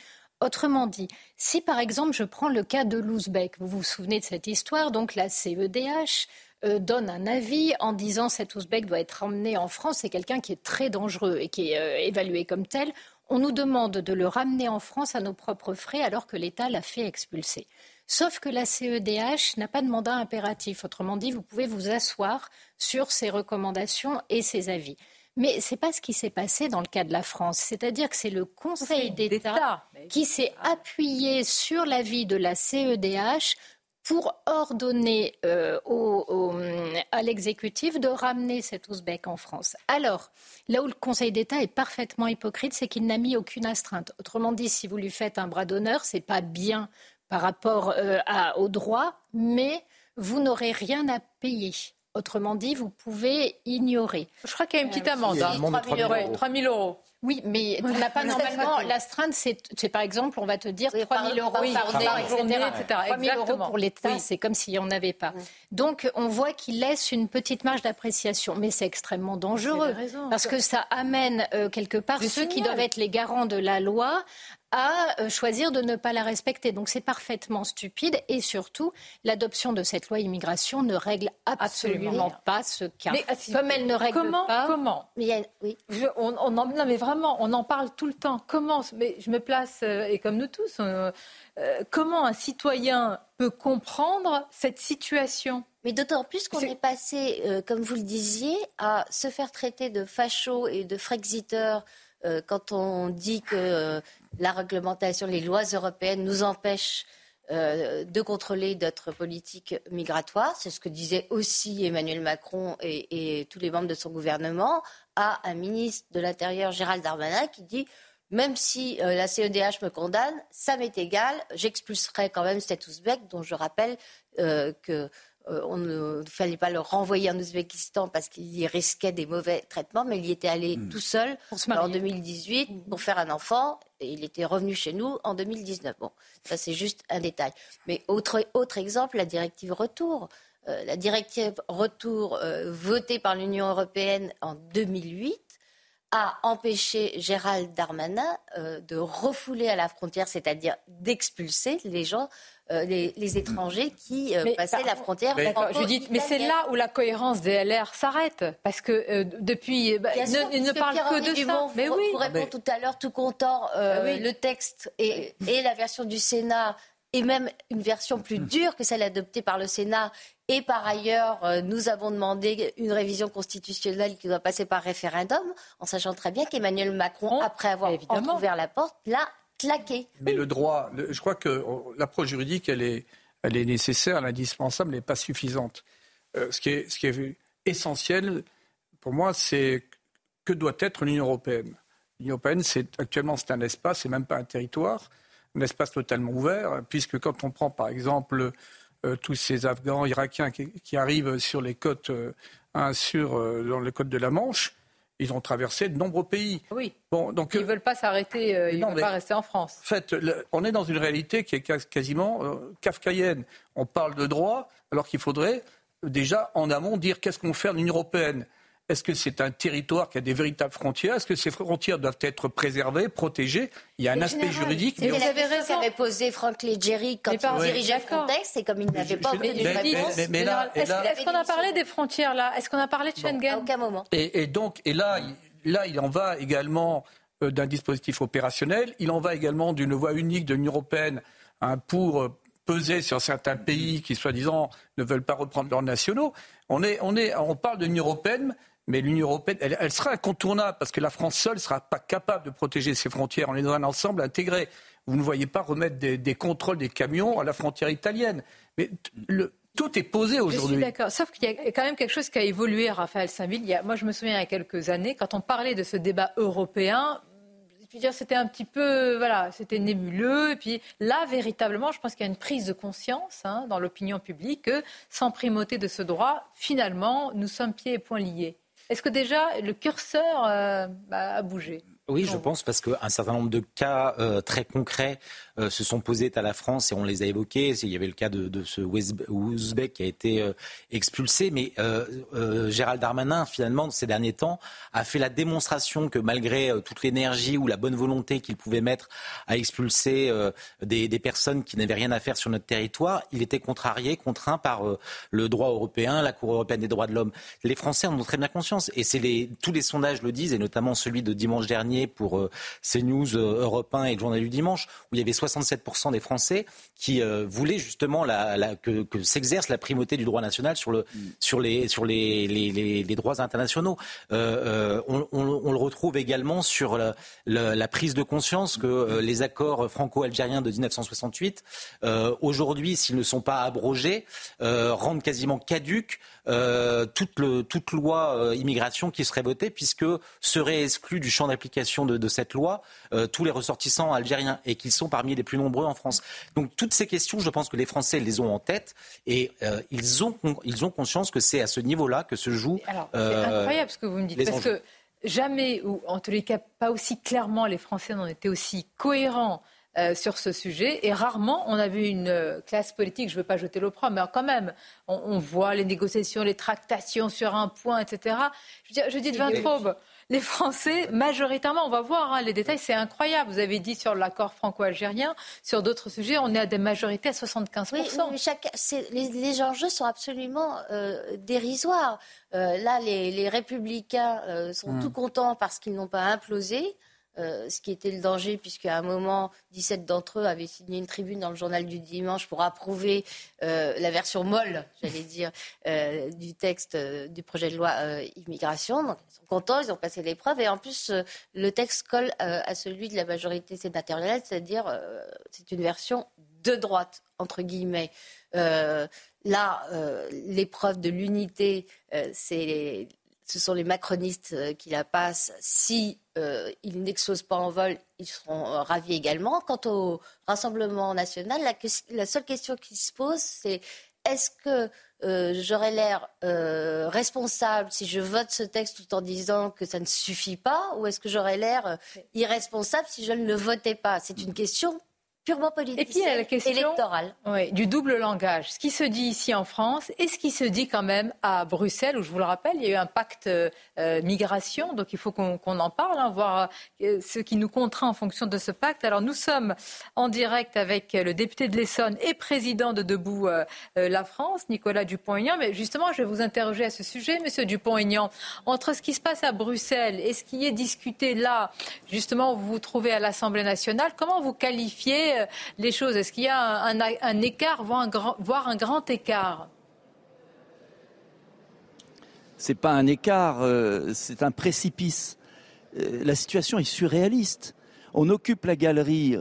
Autrement dit, si par exemple je prends le cas de l'Ouzbek, vous vous souvenez de cette histoire, donc la CEDH euh, donne un avis en disant cet Ouzbek doit être emmené en France, c'est quelqu'un qui est très dangereux et qui est euh, évalué comme tel. On nous demande de le ramener en France à nos propres frais alors que l'État l'a fait expulser. Sauf que la CEDH n'a pas de mandat impératif. Autrement dit, vous pouvez vous asseoir sur ses recommandations et ses avis. Mais ce n'est pas ce qui s'est passé dans le cas de la France. C'est-à-dire que c'est le Conseil d'État qui s'est appuyé sur l'avis de la CEDH pour ordonner euh, à l'exécutif de ramener cet Ouzbek en France. Alors, là où le Conseil d'État est parfaitement hypocrite, c'est qu'il n'a mis aucune astreinte. Autrement dit, si vous lui faites un bras d'honneur, c'est pas bien par rapport à, aux droits, mais vous n'aurez rien à payer. Autrement dit, vous pouvez ignorer. Je crois qu'il y a une petite amende. 3 000 euros. 3 000 euros. Oui, mais on n'a pas normalement. L'astreinte, c'est par exemple, on va te dire 3 000 euros par, journée, etc. 3 000 euros pour l'État, c'est comme s'il n'y en avait pas. Donc, on voit qu'il laisse une petite marge d'appréciation. Mais c'est extrêmement dangereux. Parce que ça amène euh, quelque part ceux qui doivent être les garants de la loi à euh, choisir de ne pas la respecter. Donc c'est parfaitement stupide et surtout l'adoption de cette loi immigration ne règle absolument, pas ce cas. Mais, Comme elle ne règle comment, pas. Comment mais, oui. on, en, non, mais vraiment, on en parle tout le temps. Comment Mais je me place euh, et comme nous tous, euh, comment un citoyen peut comprendre cette situation? Mais d'autant plus qu'on est... passé, comme vous le disiez, à se faire traiter de facho et de frexiteur quand on dit que la réglementation, les lois européennes nous empêchent euh, de contrôler notre politique migratoire. C'est ce que disait aussi Emmanuel Macron et, tous les membres de son gouvernement à un ministre de l'Intérieur, Gérald Darmanin, qui dit même si euh, la CEDH me condamne, ça m'est égal, j'expulserai quand même cet Ouzbek, dont je rappelle euh, que euh, on ne fallait pas le renvoyer en Ouzbékistan parce qu'il y risquait des mauvais traitements, mais il y était allé hmm. tout seul en 2018 pour faire un enfant et il était revenu chez nous en 2019. Bon, ça c'est juste un détail. Mais autre, autre exemple, la directive retour. Euh, la directive retour euh, votée par l'Union européenne en 2008 a empêché Gérald Darmanin de refouler à la frontière, c'est-à-dire d'expulser les gens euh, les, étrangers qui euh, passaient la frontière. Mais, mais c'est là où la cohérence des LR s'arrête, parce que euh, depuis, bah, ils ne, parlent que de ça. mais oui. Vous répondre tout à l'heure, tout content, ah le texte et, et la version du Sénat et même une version plus dure que celle adoptée par le Sénat. Et par ailleurs, nous avons demandé une révision constitutionnelle qui doit passer par référendum, en sachant très bien qu'Emmanuel Macron, après avoir ouvert la porte, l'a Mais le droit, je crois que l'approche juridique, elle est, elle est nécessaire, elle est indispensable, mais pas suffisante. Euh, ce, qui est, ce qui est essentiel, pour moi, c'est que doit être l'Union européenne. L'Union européenne, c'est, actuellement, c'est un espace, c'est même pas un territoire, un espace totalement ouvert, puisque quand on prend, par exemple, euh, tous ces Afghans, Irakiens qui, arrivent sur les côtes, euh, sur, dans les côtes de la Manche, ils ont traversé de nombreux pays. Oui. Bon, donc, ils ne veulent pas s'arrêter, euh, ils ne veulent pas rester en France. En fait, on est dans une réalité qui est quasiment euh, kafkaïenne. On parle de droit alors qu'il faudrait déjà en amont dire qu'est-ce qu'on fait en Union européenne. Est-ce que c'est un territoire qui a des véritables frontières? Est-ce que ces frontières doivent être préservées, protégées? Il y a un aspect juridique. Mais vous avez raison. qu'avait posé Franck Leggeri quand il dirigeait Frontex et comme il n'avait pas obtenu de réponse. Est-ce qu'on a parlé des frontières là? Est-ce qu'on a parlé de Schengen? À aucun moment. Et, donc, et là, là, il en va également euh, d'un dispositif opérationnel. Il en va également d'une voie unique de l'Union européenne hein, pour euh, peser sur certains pays qui, soi-disant, ne veulent pas reprendre leurs nationaux. On, est, on, est, on parle de l'Union européenne, mais l'Union européenne, elle, sera incontournable parce que la France seule ne sera pas capable de protéger ses frontières. On est dans un ensemble intégré. Vous ne voyez pas remettre des, contrôles des camions à la frontière italienne. Mais tout est posé aujourd'hui. d'accord. Sauf qu'il y a quand même quelque chose qui a évolué, Raphaël Saint-Ville. Moi, je me souviens il y a quelques années, quand on parlait de ce débat européen, c'était un petit peu, voilà, c'était nébuleux. Et puis là, véritablement, je pense qu'il y a une prise de conscience hein, dans l'opinion publique que, sans primauté de ce droit, finalement, nous sommes pieds et poings liés. Est-ce que déjà le curseur euh, a bougé? Oui, je pense parce qu'un certain nombre de cas euh, très concrets euh, se sont posés à la France et on les a évoqués. Il y avait le cas de, ce Ouzbek qui a été euh, expulsé, mais Gérald Darmanin, finalement, ces derniers temps, a fait la démonstration que malgré toute l'énergie ou la bonne volonté qu'il pouvait mettre à expulser des, personnes qui n'avaient rien à faire sur notre territoire, il était contrarié, contraint par le droit européen, la Cour européenne des droits de l'homme. Les Français en ont très bien conscience et c'est tous les sondages le disent, et notamment celui de dimanche dernier pour euh, CNews, euh, Europe 1 et le Journal du Dimanche, où il y avait 67% des Français qui euh, voulaient justement que, s'exerce la primauté du droit national sur, le, sur, les, droits internationaux. on, le retrouve également sur la, prise de conscience que les accords franco-algériens de 1968, aujourd'hui, s'ils ne sont pas abrogés, rendent quasiment caduques toute, le, toute loi immigration qui serait votée, puisque serait exclue du champ d'application de, cette loi tous les ressortissants algériens et qu'ils sont parmi les plus nombreux en France. Donc toutes ces questions, je pense que les Français les ont en tête et ils, ont, ils ont conscience que c'est à ce niveau-là que se joue. Alors, c'est incroyable ce que vous me dites, parce que jamais, ou en tous les cas pas aussi clairement, les Français n'ont été aussi cohérents euh, sur ce sujet. Et rarement, on a vu une euh, classe politique, je ne veux pas jeter l'opprobre, mais quand même, on, voit les négociations, les tractations sur un point, etc. Je dis, je dis de Vintraube, les Français, majoritairement, on va voir hein, les détails, c'est incroyable. Vous avez dit sur l'accord franco-algérien, sur d'autres sujets, on est à des majorités à 75%. Oui, mais les, enjeux sont absolument euh, dérisoires. là, les, républicains sont hmm. tout contents parce qu'ils n'ont pas implosé. Euh, ce qui était le danger, puisqu'à un moment, 17 d'entre eux avaient signé une tribune dans le journal du dimanche pour approuver euh, la version molle, j'allais dire, euh, du texte du projet de loi immigration. Donc, ils sont contents, ils ont passé l'épreuve. Et en plus, le texte colle à celui de la majorité sénatoriale, c'est-à-dire c'est une version de droite, entre guillemets. là, l'épreuve de l'unité, c'est ce sont les macronistes qui la passent. Si euh, ils n'explosent pas en vol, ils seront euh, ravis également. Quant au Rassemblement national, la, seule question qui se pose, c'est est-ce que j'aurais l'air responsable si je vote ce texte tout en disant que ça ne suffit pas, ou est-ce que j'aurais l'air irresponsable si je ne le votais pas? C'est une question purement politique et puis, il y a la question électorale. du double langage. Ce qui se dit ici en France et ce qui se dit quand même à Bruxelles, où je vous le rappelle, il y a eu un pacte euh, migration, donc il faut qu'on en parle, hein, voir euh, ce qui nous contraint en fonction de ce pacte. Alors nous sommes en direct avec le député de l'Essonne et président de Debout euh, la France, Nicolas Dupont-Aignan. Mais justement, je vais vous interroger à ce sujet, Monsieur Dupont-Aignan. Entre ce qui se passe à Bruxelles et ce qui est discuté là, justement, où vous vous trouvez à l'Assemblée nationale, comment vous qualifiez euh, les choses Est-ce qu'il y a un, écart, voire un, grand, voire un grand écart C'est pas un écart, euh, c'est un précipice. Euh, la situation est surréaliste. On occupe la galerie,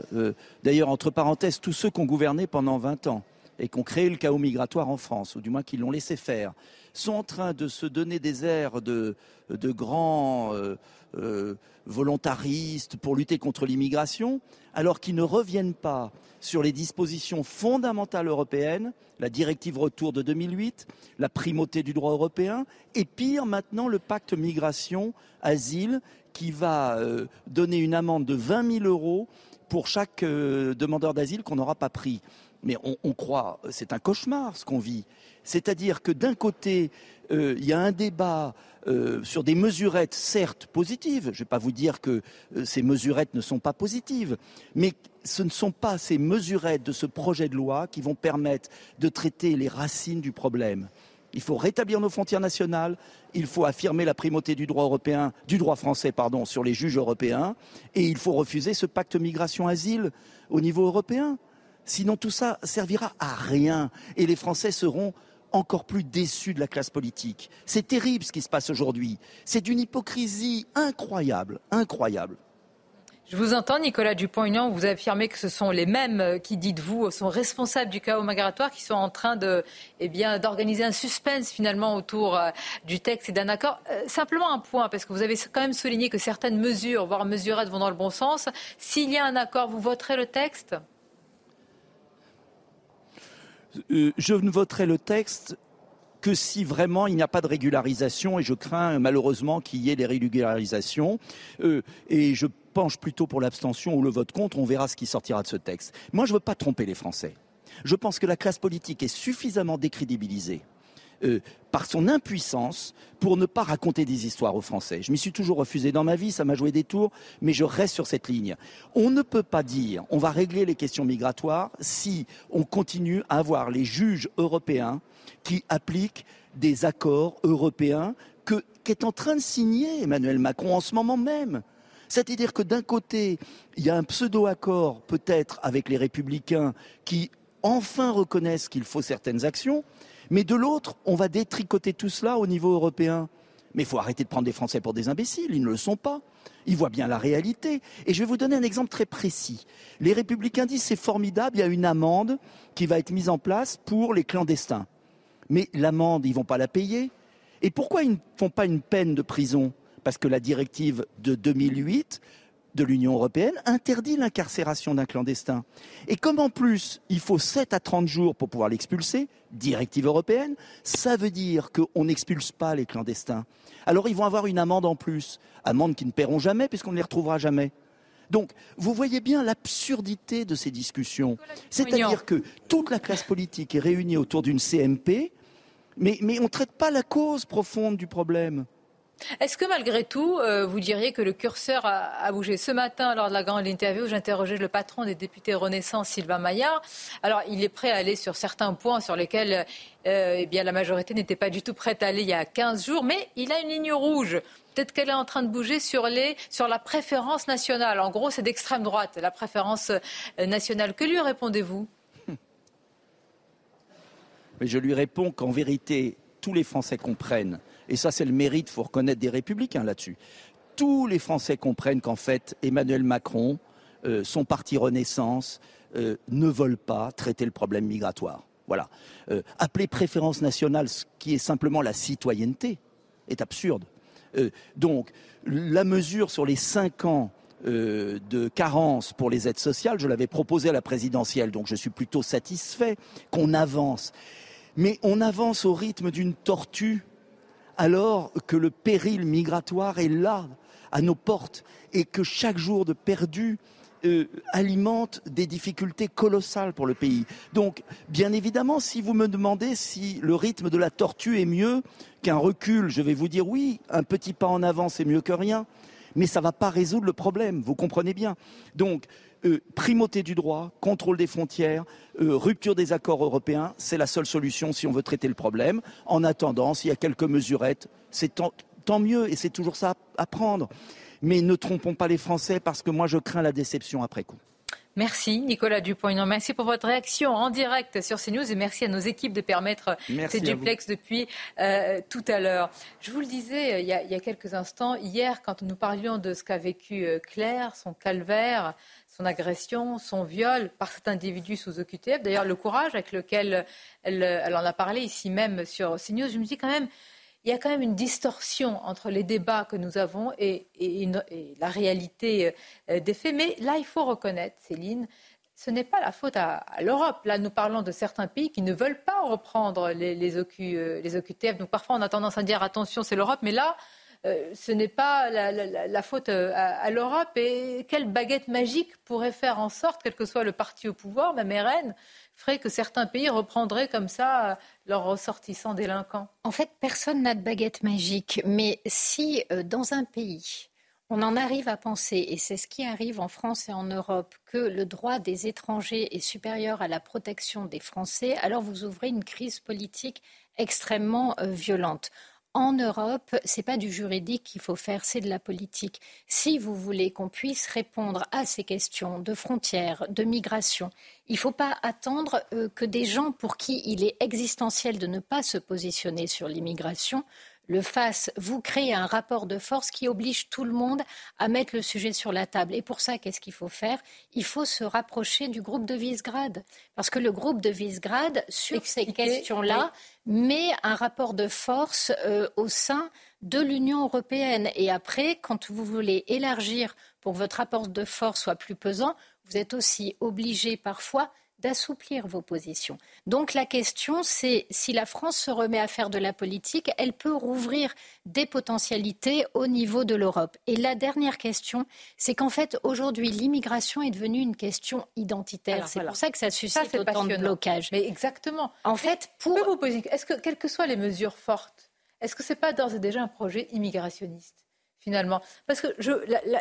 d'ailleurs, entre parenthèses, tous ceux qui ont gouverné pendant 20 ans et qui ont créé le chaos migratoire en France, ou du moins qui l'ont laissé faire, sont en train de se donner des airs de, grands volontaristes pour lutter contre l'immigration, alors qu'ils ne reviennent pas sur les dispositions fondamentales européennes, la directive retour de 2008, la primauté du droit européen, et pire maintenant le pacte migration-asile qui va euh, donner une amende de 20 000 euros pour chaque euh, demandeur d'asile qu'on n'aura pas pris. Mais on, on croit, c'est un cauchemar ce qu'on vit. C'est-à-dire que d'un côté, il y a un débat euh, sur des mesurettes, certes positives, je ne vais pas vous dire que euh, ces mesurettes ne sont pas positives, mais ce ne sont pas ces mesurettes de ce projet de loi qui vont permettre de traiter les racines du problème. Il faut rétablir nos frontières nationales, il faut affirmer la primauté du droit européen, du droit français, pardon, sur les juges européens, et il faut refuser ce pacte migration-asile au niveau européen. Sinon, tout ça servira à rien, et les Français seront encore plus déçus de la classe politique. C'est terrible ce qui se passe aujourd'hui. C'est d'une hypocrisie incroyable, incroyable. Je vous entends, Nicolas Dupont-Aignan, vous affirmez que ce sont les mêmes euh, qui, dites-vous, sont responsables du chaos migratoire, qui sont en train de, eh bien, d'organiser un suspense finalement autour euh, du texte et d'un accord. Euh, simplement un point, parce que vous avez quand même souligné que certaines mesures, voire mesurettes, vont dans le bon sens. S'il y a un accord, vous voterez le texte? Je ne voterai le texte que si vraiment il n'y a pas de régularisation, et je crains malheureusement qu'il y ait des régularisations, euh, et je penche plutôt pour l'abstention ou le vote contre, on verra ce qui sortira de ce texte. Moi, je ne veux pas tromper les Français. Je pense que la classe politique est suffisamment décrédibilisée euh, par son impuissance pour ne pas raconter des histoires aux Français. Je m'y suis toujours refusé dans ma vie, ça m'a joué des tours, mais je reste sur cette ligne. On ne peut pas dire on va régler les questions migratoires si on continue à avoir les juges européens qui appliquent des accords européens qu'est en train de signer Emmanuel Macron en ce moment même. C'est-à-dire que d'un côté, il y a un pseudo-accord peut-être avec les républicains qui enfin reconnaissent qu'il faut certaines actions, mais de l'autre, on va détricoter tout cela au niveau européen. Mais il faut arrêter de prendre des Français pour des imbéciles, ils ne le sont pas. Ils voient bien la réalité. Et je vais vous donner un exemple très précis. Les républicains disent c'est formidable, il y a une amende qui va être mise en place pour les clandestins. Mais l'amende, ils ne vont pas la payer. Et pourquoi ils ne font pas une peine de prison? Parce que la directive de 2008 de l'Union européenne interdit l'incarcération d'un clandestin. Et comme en plus, il faut 7 à 30 jours pour pouvoir l'expulser, directive européenne, ça veut dire qu'on n'expulse pas les clandestins. Alors ils vont avoir une amende en plus, amende qu'ils ne paieront jamais puisqu'on ne les retrouvera jamais. Donc, vous voyez bien l'absurdité de ces discussions. C'est-à-dire que toute la classe politique est réunie autour d'une CMP, mais, mais on ne traite pas la cause profonde du problème. Est-ce que malgré tout, euh, vous diriez que le curseur a, bougé Ce matin, lors de la grande interview, j'interrogeais le patron des députés Renaissance, Sylvain Maillard. Alors, il est prêt à aller sur certains points sur lesquels euh, eh la majorité n'était pas du tout prête à aller il y a 15 jours, mais il a une ligne rouge. Peut-être qu'elle est en train de bouger sur, la préférence nationale. En gros, c'est d'extrême droite, la préférence euh, nationale. Que lui répondez-vous? Je lui réponds qu'en vérité, tous les Français comprennent et ça, c'est le mérite, faut reconnaître des républicains là-dessus. Tous les Français comprennent qu'en fait, Emmanuel Macron, euh, son parti Renaissance, euh, ne veulent pas traiter le problème migratoire. Voilà. Euh, appeler préférence nationale, ce qui est simplement la citoyenneté, est absurde. donc, la mesure sur les cinq ans de carence pour les aides sociales, je l'avais proposé à la présidentielle, donc je suis plutôt satisfait qu'on avance. Mais on avance au rythme d'une tortue alors que le péril migratoire est là, à nos portes, et que chaque jour de perdu euh, alimente des difficultés colossales pour le pays. Donc, bien évidemment, si vous me demandez si le rythme de la tortue est mieux qu'un recul, je vais vous dire oui, un petit pas en avant, c'est mieux que rien, mais ça ne va pas résoudre le problème, vous comprenez bien. Donc, euh, primauté du droit, contrôle des frontières, euh, rupture des accords européens, c'est la seule solution si on veut traiter le problème. En attendant, s'il y a quelques mesurettes, c'est tant, mieux et c'est toujours ça à prendre. Mais ne trompons pas les Français parce que moi je crains la déception après coup. Merci Nicolas Dupont. Merci pour votre réaction en direct sur CNews et merci à nos équipes de permettre ces duplex depuis euh, tout à l'heure. Je vous le disais il y, a, il y, a, quelques instants, hier quand nous parlions de ce qu'a vécu Claire, son calvaire, son agression, son viol par cet individu sous OQTF. D'ailleurs, le courage avec lequel elle, en a parlé ici même sur CNews, je me dis quand même, il y a quand même une distorsion entre les débats que nous avons et, la réalité euh, des faits. Mais là, il faut reconnaître, Céline, ce n'est pas la faute à, l'Europe. Là, nous parlons de certains pays qui ne veulent pas reprendre les, les, euh, OQTF. Donc parfois, on a tendance à dire attention, c'est l'Europe. Mais là, euh, ce n'est pas la, faute euh, à, l'Europe. Et quelle baguette magique pourrait faire en sorte, quel que soit le parti au pouvoir, même RN, ferait que certains pays reprendraient comme ça euh, leurs ressortissants délinquants En fait, personne n'a de baguette magique. Mais si dans un pays, on en arrive à penser, et c'est ce qui arrive en France et en Europe, que le droit des étrangers est supérieur à la protection des Français, alors vous ouvrez une crise politique extrêmement violente en Europe, ce n'est pas du juridique qu'il faut faire, c'est de la politique. Si vous voulez qu'on puisse répondre à ces questions de frontières, de migration, il ne faut pas attendre euh, que des gens pour qui il est existentiel de ne pas se positionner sur l'immigration le fasse, vous créez un rapport de force qui oblige tout le monde à mettre le sujet sur la table. Et pour ça, qu'est-ce qu'il faut faire? Il faut se rapprocher du groupe de Visegrad. Parce que le groupe de Visegrad, sur ces questions-là, met un rapport de force euh, au sein de l'Union européenne. Et après, quand vous voulez élargir pour que votre rapport de force soit plus pesant, vous êtes aussi obligé parfois d'assouplir vos positions. Donc la question, c'est si la France se remet à faire de la politique, elle peut rouvrir des potentialités au niveau de l'Europe. Et la dernière question, c'est qu'en fait, aujourd'hui, l'immigration est devenue une question identitaire. C'est pour ça que ça suscite autant de blocages. Mais exactement. En fait, pour... vous poser, est-ce que, quelles que soient les mesures fortes, est-ce que ce n'est pas d'ores et déjà un projet immigrationniste, finalement? Parce que je,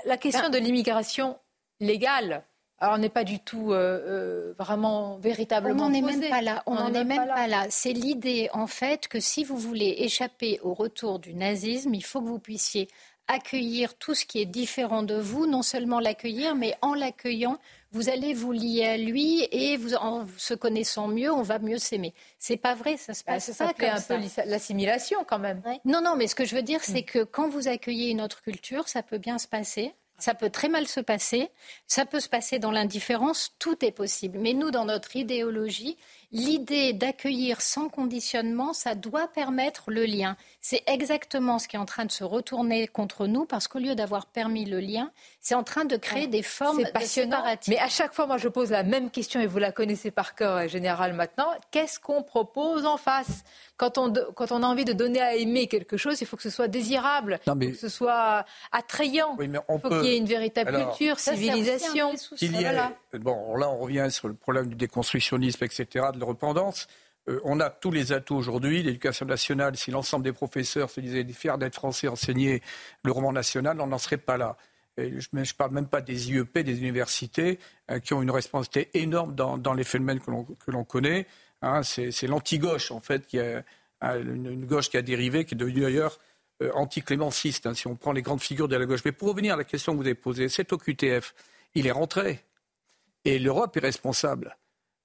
la, question ben de l'immigration légale, alors, on n'est pas du tout euh, euh, vraiment véritablement. On n'en est même pas là. On n'en est, même pas là. C'est l'idée, en fait, que si vous voulez échapper au retour du nazisme, il faut que vous puissiez accueillir tout ce qui est différent de vous, non seulement l'accueillir, mais en l'accueillant, vous allez vous lier à lui et vous, en se connaissant mieux, on va mieux s'aimer. C'est pas vrai, ça se bah, passe ça pas comme un peu l'assimilation quand même. Non, non, mais ce que je veux dire, c'est mm. que quand vous accueillez une autre culture, ça peut bien se passer. Ça peut très mal se passer, ça peut se passer dans l'indifférence, tout est possible. Mais nous, dans notre idéologie, l'idée d'accueillir sans conditionnement, ça doit permettre le lien. C'est exactement ce qui est en train de se retourner contre nous parce qu'au lieu d'avoir permis le lien, c'est en train de créer des formes de séparatisme. Mais à chaque fois, moi, je pose la même question et vous la connaissez par cœur, euh, Général, maintenant. Qu'est-ce qu'on propose en face? Quand on, quand on a envie de donner à aimer quelque chose, il faut que ce soit désirable, il faut que ce soit attrayant. il faut qu'il y ait une véritable culture, civilisation. Bon, là, on revient sur le problème du déconstructionnisme, etc., de la repentance. Euh, on a tous les atouts aujourd'hui. L'éducation nationale, si l'ensemble des professeurs se disaient fiers d'être français, enseigner le roman national, on n'en serait pas là. je ne parle même pas des IEP, des universités, euh, qui ont une responsabilité énorme dans, les phénomènes que l'on connaît. Hein. c'est l'anti-gauche, en fait, qui une, gauche qui a dérivé, qui est devenue d'ailleurs euh, anti-clémenciste, hein, si on prend les grandes figures de la gauche. Mais pour revenir à la question que vous avez posée, c'est au QTF. Il est rentré. Et l'Europe est responsable.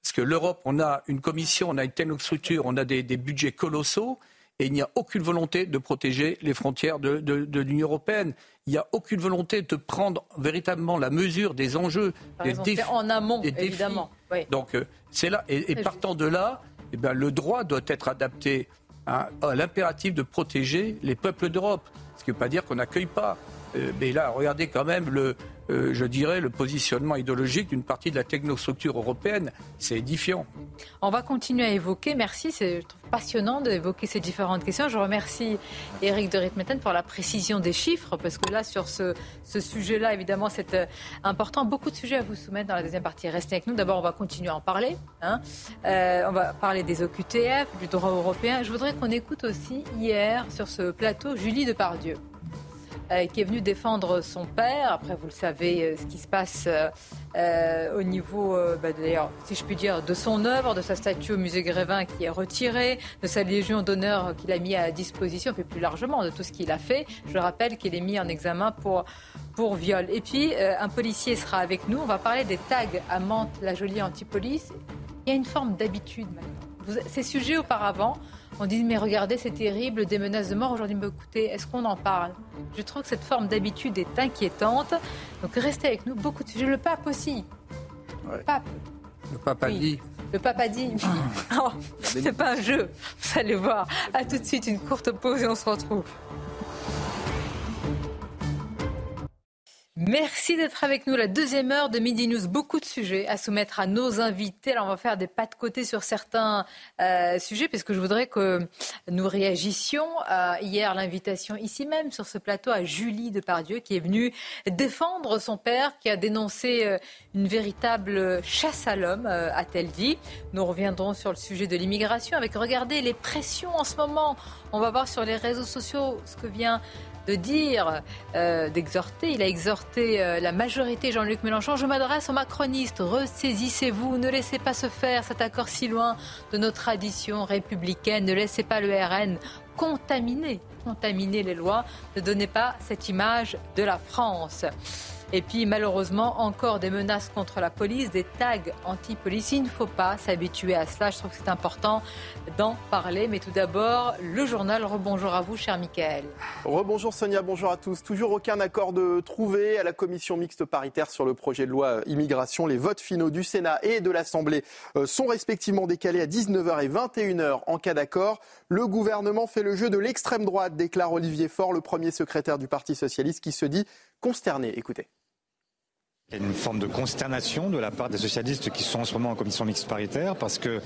Parce que l'Europe, on a une commission, on a une telle structure, on a des, budgets colossaux, et il n'y a aucune volonté de protéger les frontières de, l'Union européenne. Il n'y a aucune volonté de prendre véritablement la mesure des enjeux, des défis. En amont, évidemment. Donc, euh, c'est là. Et, partant de là, eh bien, le droit doit être adapté à, l'impératif de protéger les peuples d'Europe. Ce qui ne veut pas dire qu'on n'accueille pas. Euh, mais là, regardez quand même le, euh, je dirais, le positionnement idéologique d'une partie de la technostructure européenne. C'est édifiant. On va continuer à évoquer, merci, c'est passionnant d'évoquer ces différentes questions. Je remercie Eric de Ritmeten pour la précision des chiffres, parce que là, sur ce, sujet-là, évidemment, c'est euh, important. Beaucoup de sujets à vous soumettre dans la deuxième partie. Restez avec nous. D'abord, on va continuer à en parler. Hein. Euh, on va parler des OQTF, du droit européen. Je voudrais qu'on écoute aussi hier, sur ce plateau, Julie Depardieu. Euh, qui est venu défendre son père. Après, vous le savez, euh, ce qui se passe euh, au niveau, bah, d'ailleurs, si je puis dire, de son œuvre, de sa statue au musée Grévin qui est retirée, de sa légion d'honneur qu'il a mis à disposition, puis plus largement de tout ce qu'il a fait. Je rappelle qu'il est mis en examen pour, pour viol. Et puis, un policier sera avec nous. On va parler des tags à Mantes-la-Jolie Antipolice. Il y a une forme d'habitude maintenant. Ces sujets auparavant, on dit mais regardez c'est terrible, des menaces de mort. Aujourd'hui, mais écoutez, est-ce qu'on en parle? Je trouve que cette forme d'habitude est inquiétante. Donc restez avec nous. Beaucoup de sujets. Le pape aussi. Le pape. Le pape a dit. Le pape a dit. oh, c'est pas un jeu. Vous allez voir. À tout de suite, une courte pause et on se retrouve. Merci d'être avec nous. La deuxième heure de Midi News, beaucoup de sujets à soumettre à nos invités. Alors on va faire des pas de côté sur certains euh, sujets, puisque je voudrais que nous réagissions à hier l'invitation ici même sur ce plateau à Julie Depardieu, qui est venue défendre son père, qui a dénoncé euh, une véritable chasse à l'homme, euh, a-t-elle dit. Nous reviendrons sur le sujet de l'immigration avec, regardez, les pressions en ce moment. On va voir sur les réseaux sociaux ce que vient de dire, euh, d'exhorter. Il a exhorté euh, la majorité, Jean-Luc Mélenchon. Je m'adresse aux macronistes, ressaisissez-vous, ne laissez pas se faire cet accord si loin de nos traditions républicaines, ne laissez pas le RN contaminer, contaminer les lois, ne donnez pas cette image de la France. Et puis malheureusement, encore des menaces contre la police, des tags anti-police. Il ne faut pas s'habituer à cela. Je trouve que c'est important d'en parler. Mais tout d'abord, le journal. Rebonjour à vous, cher Michael. Rebonjour Sonia, bonjour à tous. Toujours aucun accord de trouvé à la commission mixte paritaire sur le projet de loi immigration. Les votes finaux du Sénat et de l'Assemblée euh, sont respectivement décalés à 19h et 21h en cas d'accord. Le gouvernement fait le jeu de l'extrême droite, déclare Olivier Faure, le premier secrétaire du Parti socialiste, qui se dit consterné. Écoutez. Il y a une forme de consternation de la part des socialistes qui sont en ce moment en commission mixte paritaire parce qu'ils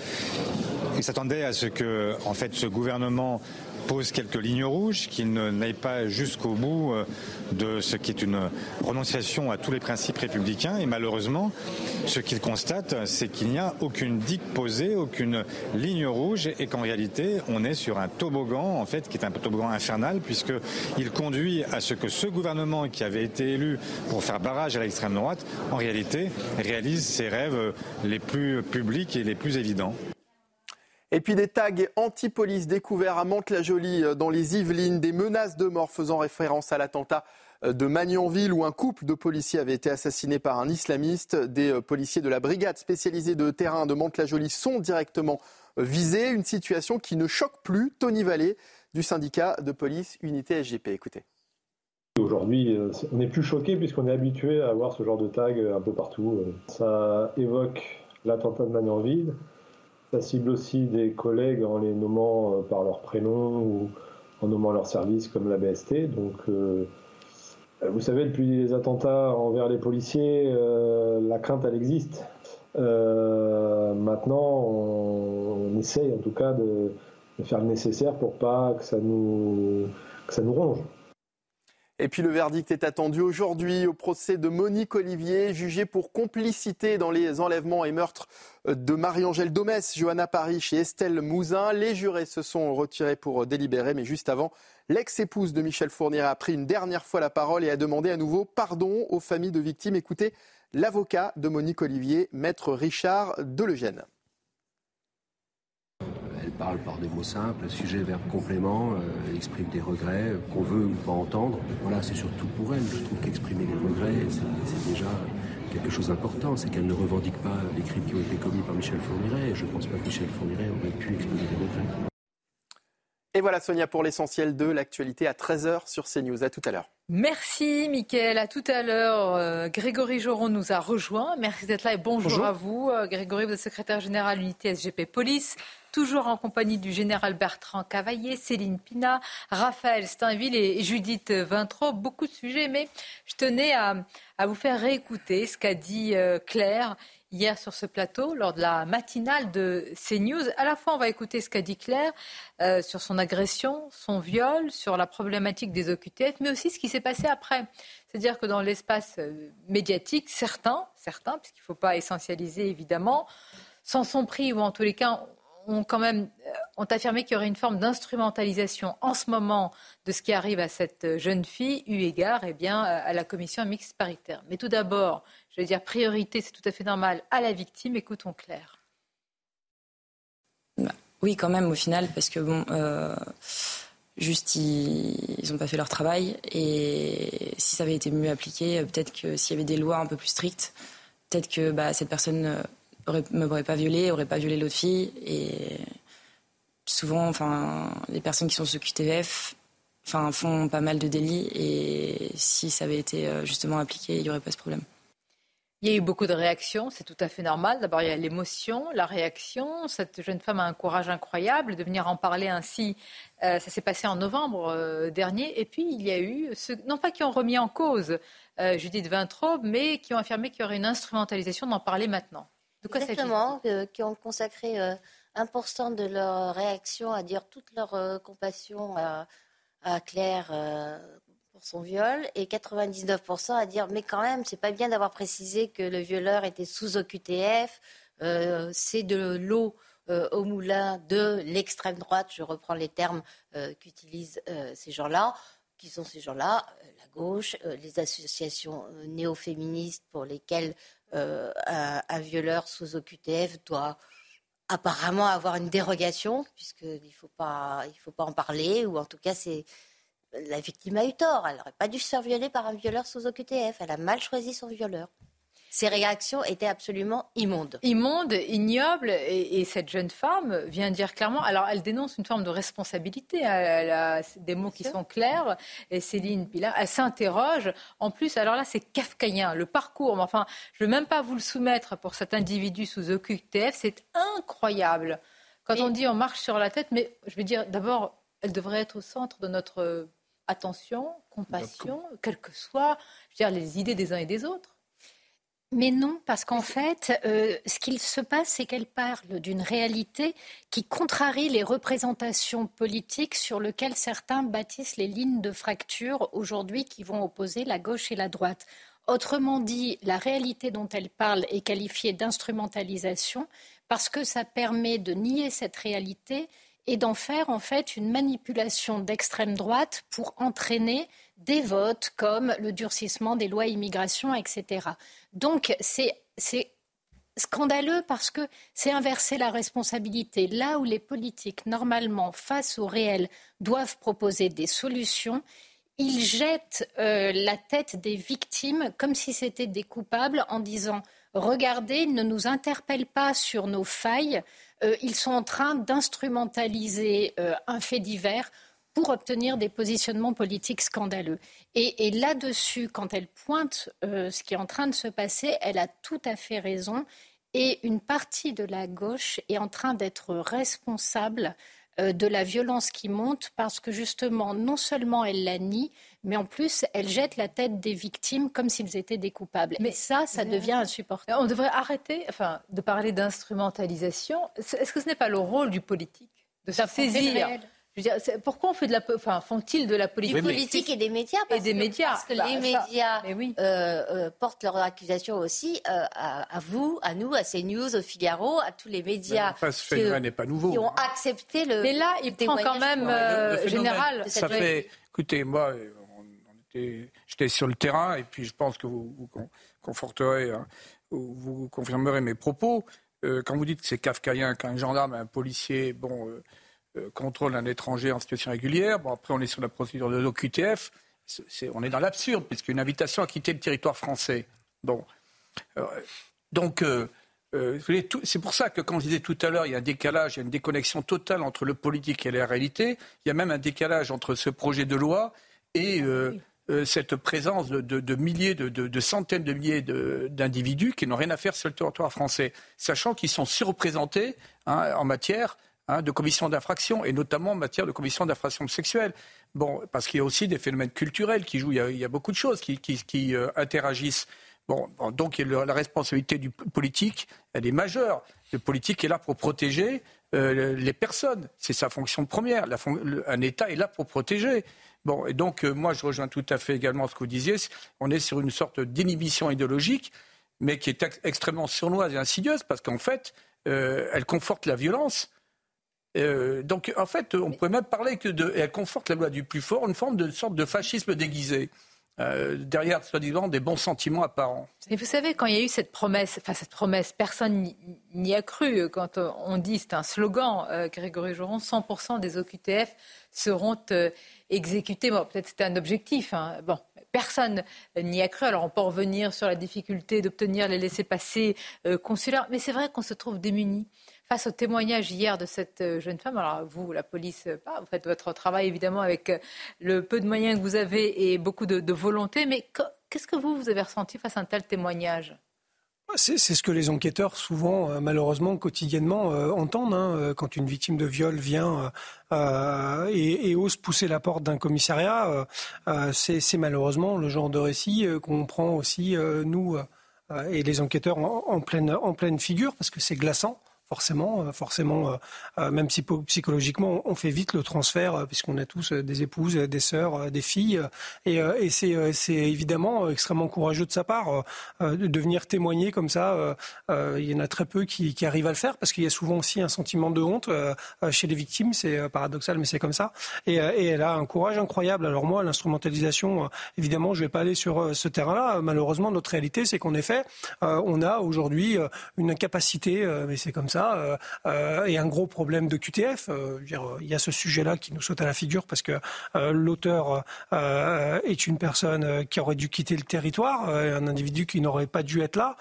s'attendaient à ce que, en fait, ce gouvernement pose quelques lignes rouges, qu'il n'aille pas jusqu'au bout euh, de ce qui est une renonciation à tous les principes républicains. Et malheureusement, ce qu'il constate, c'est qu'il n'y a aucune digue posée, aucune ligne rouge, et qu'en réalité, on est sur un toboggan, en fait, qui est un toboggan infernal, puisqu'il conduit à ce que ce gouvernement qui avait été élu pour faire barrage à l'extrême droite, en réalité, réalise ses rêves les plus publics et les plus évidents. Et puis des tags anti-police découverts à Mantes-la-Jolie euh, dans les Yvelines, des menaces de mort faisant référence à l'attentat euh, de Magnanville où un couple de policiers avait été assassiné par un islamiste. Des euh, policiers de la brigade spécialisée de terrain de Mantes-la-Jolie sont directement visés. Une situation qui ne choque plus Tony Vallée du syndicat de police Unité SGP. Écoutez. Aujourd'hui, on n'est plus choqué puisqu'on est habitué à avoir ce genre de tag un peu partout. Ça évoque l'attentat de Magnanville, Ça cible aussi des collègues en les nommant par leur prénom ou en nommant leur service comme la BST. Donc, vous savez, depuis les attentats envers les policiers, la crainte, elle existe. maintenant, on, essaye en tout cas de, de, faire le nécessaire pour pas que ça nous, que ça nous ronge. Et puis le verdict est attendu aujourd'hui au procès de Monique Olivier, jugée pour complicité dans les enlèvements et meurtres de Marie-Angèle Domès, Johanna Paris et Estelle Mouzin. Les jurés se sont retirés pour délibérer, mais juste avant, l'ex-épouse de Michel Fournier a pris une dernière fois la parole et a demandé à nouveau pardon aux familles de victimes. Écoutez l'avocat de Monique Olivier, maître Richard Delegène parle par des mots simples, sujet, verbe, complément, euh, exprime des regrets qu'on veut ou pas entendre. Voilà, c'est surtout pour elle. Je trouve qu'exprimer les regrets, c'est déjà quelque chose d'important. C'est qu'elle ne revendique pas les crimes qui ont été commis par Michel Fourniret. Et je ne pense pas que Michel Fourniret aurait pu exprimer des regrets. Et voilà Sonia pour l'essentiel de l'actualité à 13h sur CNews. À tout à l'heure. Merci Mickaël, à tout à l'heure. Euh, Grégory Joron nous a rejoint. Merci d'être là et bonjour, à vous. Euh, Grégory, vous êtes secrétaire général unité SGP Police, toujours en compagnie du général Bertrand Cavaillé, Céline Pina, Raphaël Steinville et Judith Vintraud. Beaucoup de sujets, mais je tenais à, vous faire réécouter ce qu'a dit euh, Claire hier sur ce plateau lors de la matinale de CNews. À la fois, on va écouter ce qu'a dit Claire euh, sur son agression, son viol, sur la problématique des OQTF, mais aussi ce qui s'est passé après. C'est-à-dire que dans l'espace euh, médiatique, certains, certains, puisqu'il ne faut pas essentialiser évidemment, s'en sont pris ou en tous les cas ont quand même euh, ont affirmé qu'il y aurait une forme d'instrumentalisation en ce moment de ce qui arrive à cette jeune fille, eu égard eh bien, à la commission mixte paritaire. Mais tout d'abord, je veux dire, priorité, c'est tout à fait normal, à la victime. Écoutons Claire. Bah, oui, quand même, au final, parce que bon, euh, juste, ils n'ont pas fait leur travail. Et si ça avait été mieux appliqué, peut-être que s'il y avait des lois un peu plus strictes, peut-être que bah, cette personne ne m'aurait pas violée, aurait pas violé l'autre fille. Et souvent, enfin, les personnes qui sont sous QTF enfin, font pas mal de délits. Et si ça avait été euh, justement appliqué, il n'y aurait pas ce problème. Il y a eu beaucoup de réactions, c'est tout à fait normal. D'abord, il y a l'émotion, la réaction. Cette jeune femme a un courage incroyable de venir en parler ainsi. Euh, ça s'est passé en novembre euh, dernier. Et puis, il y a eu ceux, non pas qui ont remis en cause euh, Judith Vintraube, mais qui ont affirmé qu'il y aurait une instrumentalisation d'en parler maintenant. De quoi Exactement, qui ont consacré 1% de leur réaction à dire toute leur compassion à, à Claire pour son viol et 99% à dire mais quand même c'est pas bien d'avoir précisé que le violeur était sous OQTF, euh, c'est de l'eau euh, au moulin de l'extrême droite, je reprends les termes euh, qu'utilisent ces gens-là, qui sont ces gens-là, la gauche, les associations néo-féministes pour lesquelles un, violeur sous OQTF doit apparemment avoir une dérogation, puisqu'il ne faut, pas, faut pas en parler, ou en tout cas c'est la victime a eu tort. Elle n'aurait pas dû se faire violer par un violeur sous OQTF. Elle a mal choisi son violeur. Ces réactions étaient absolument immondes. Immondes, ignobles. Et, cette jeune femme vient dire clairement. Alors, elle dénonce une forme de responsabilité. Elle, a des mots qui sont clairs. Et Céline Pilat, elle s'interroge. En plus, alors là, c'est kafkaïen. Le parcours, enfin, je ne veux même pas vous le soumettre pour cet individu sous OQTF. C'est incroyable. Quand on dit on marche sur la tête, mais je veux dire, d'abord, elle devrait être au centre de notre attention, compassion, quelles que soient les idées des uns et des autres. Mais non, parce qu'en fait, euh, ce qu'il se passe, c'est qu'elle parle d'une réalité qui contrarie les représentations politiques sur lesquelles certains bâtissent les lignes de fracture aujourd'hui qui vont opposer la gauche et la droite. Autrement dit, la réalité dont elle parle est qualifiée d'instrumentalisation parce que ça permet de nier cette réalité et d'en faire en fait une manipulation d'extrême droite pour entraîner des votes comme le durcissement des lois immigration, etc. Donc c'est scandaleux parce que c'est inverser la responsabilité. Là où les politiques, normalement, face au réel, doivent proposer des solutions, ils jettent euh, la tête des victimes comme si c'était des coupables en disant Regardez, ne nous interpellent pas sur nos failles, euh, ils sont en train d'instrumentaliser euh, un fait divers pour obtenir des positionnements politiques scandaleux. Et, là-dessus, quand elle pointe euh, ce qui est en train de se passer, elle a tout à fait raison. Et une partie de la gauche est en train d'être responsable de la violence qui monte parce que justement, non seulement elle la nie, mais en plus, elle jette la tête des victimes comme s'ils étaient des coupables. Mais ça, ça devient insupportable. On devrait arrêter enfin, de parler d'instrumentalisation. Est-ce que ce n'est pas le rôle du politique de se saisir? pourquoi on fait de la, enfin, font-ils de la politique? Du politique et des médias. Parce et des que, médias. Parce que bah, les médias euh, euh, portent leurs accusations aussi euh, à, vous, à nous, à CNews, au Figaro, à tous les médias. Enfin, ce phénomène n'est pas nouveau. Qui ont accepté le. Mais là, il prend quand même général. Ça fait. Écoutez, moi, j'étais sur le terrain et puis je pense que vous, conforterez, hein, vous confirmerez mes propos. quand vous dites que c'est kafkaïen qu'un gendarme, un policier, bon euh, contrôle un étranger en situation régulière. Bon, après, on est sur la procédure de l'OQTF. on est dans l'absurde, puisqu'une invitation à quitter le territoire français. Bon. Euh, donc, euh, c'est pour ça que, quand je disais tout à l'heure, il y a un décalage, il y a une déconnexion totale entre le politique et la réalité. Il y a même un décalage entre ce projet de loi et cette présence de, milliers, de, centaines de milliers d'individus qui n'ont rien à faire sur le territoire français, sachant qu'ils sont surreprésentés hein, en matière Hein, de commission d'infraction, et notamment en matière de commission d'infraction sexuelle. Parce qu'il y a aussi des phénomènes culturels qui jouent, il y a, beaucoup de choses qui, euh, interagissent. Donc la responsabilité du politique, elle est majeure. Le politique est là pour protéger euh, les personnes. C'est sa fonction première. un État est là pour protéger. Bon, et donc euh, moi je rejoins tout à fait également ce que vous disiez. On est sur une sorte d'inhibition idéologique, mais qui est extrêmement sournoise et insidieuse parce qu'en fait, elle conforte la violence. Euh, donc, en fait, on pourrait même parler que de, elle conforte la loi du plus fort, une forme de sorte de fascisme déguisé. Euh, derrière, soi-disant, des bons sentiments apparents. Et vous savez, quand il y a eu cette promesse, enfin cette promesse, personne n'y a cru. Quand on dit, c'est un slogan, euh, Grégory Joron, 100% des OQTF seront exécutés. Bon, peut-être c'était un objectif. Hein. Bon, personne n'y a cru. Alors on peut revenir sur la difficulté d'obtenir les laissés-passer consulaires, mais c'est vrai qu'on se trouve démunis face au témoignage hier de cette euh, jeune femme, alors vous, la police, euh, vous faites votre travail évidemment avec euh, le peu de moyens que vous avez et beaucoup de, volonté, mais qu'est-ce que vous, vous avez ressenti face à un tel témoignage? C'est ce que les enquêteurs, souvent, malheureusement, quotidiennement, entendent. Hein, quand une victime de viol vient et, ose pousser la porte d'un commissariat, c'est malheureusement le genre de récit qu'on prend aussi, nous et les enquêteurs, en pleine figure, parce que c'est glaçant forcément, euh, forcément, euh, euh, même si psychologiquement, on fait vite le transfert puisqu'on a tous des épouses, des sœurs, des filles, et, c'est évidemment extrêmement courageux de sa part de venir témoigner comme ça. il y en a très peu qui, arrivent à le faire parce qu'il y a souvent aussi un sentiment de honte chez les victimes. C'est paradoxal, mais c'est comme ça. Et, et, elle a un courage incroyable. Alors moi, l'instrumentalisation, évidemment, je vais pas aller sur ce terrain-là. Malheureusement, notre réalité, c'est qu'en effet, on a aujourd'hui une capacité, mais c'est comme ça euh, euh, et un gros problème de QTF. Euh, il y a ce sujet-là qui nous saute à la figure parce que l'auteur est une personne qui aurait dû quitter le territoire, un individu qui n'aurait pas dû être là.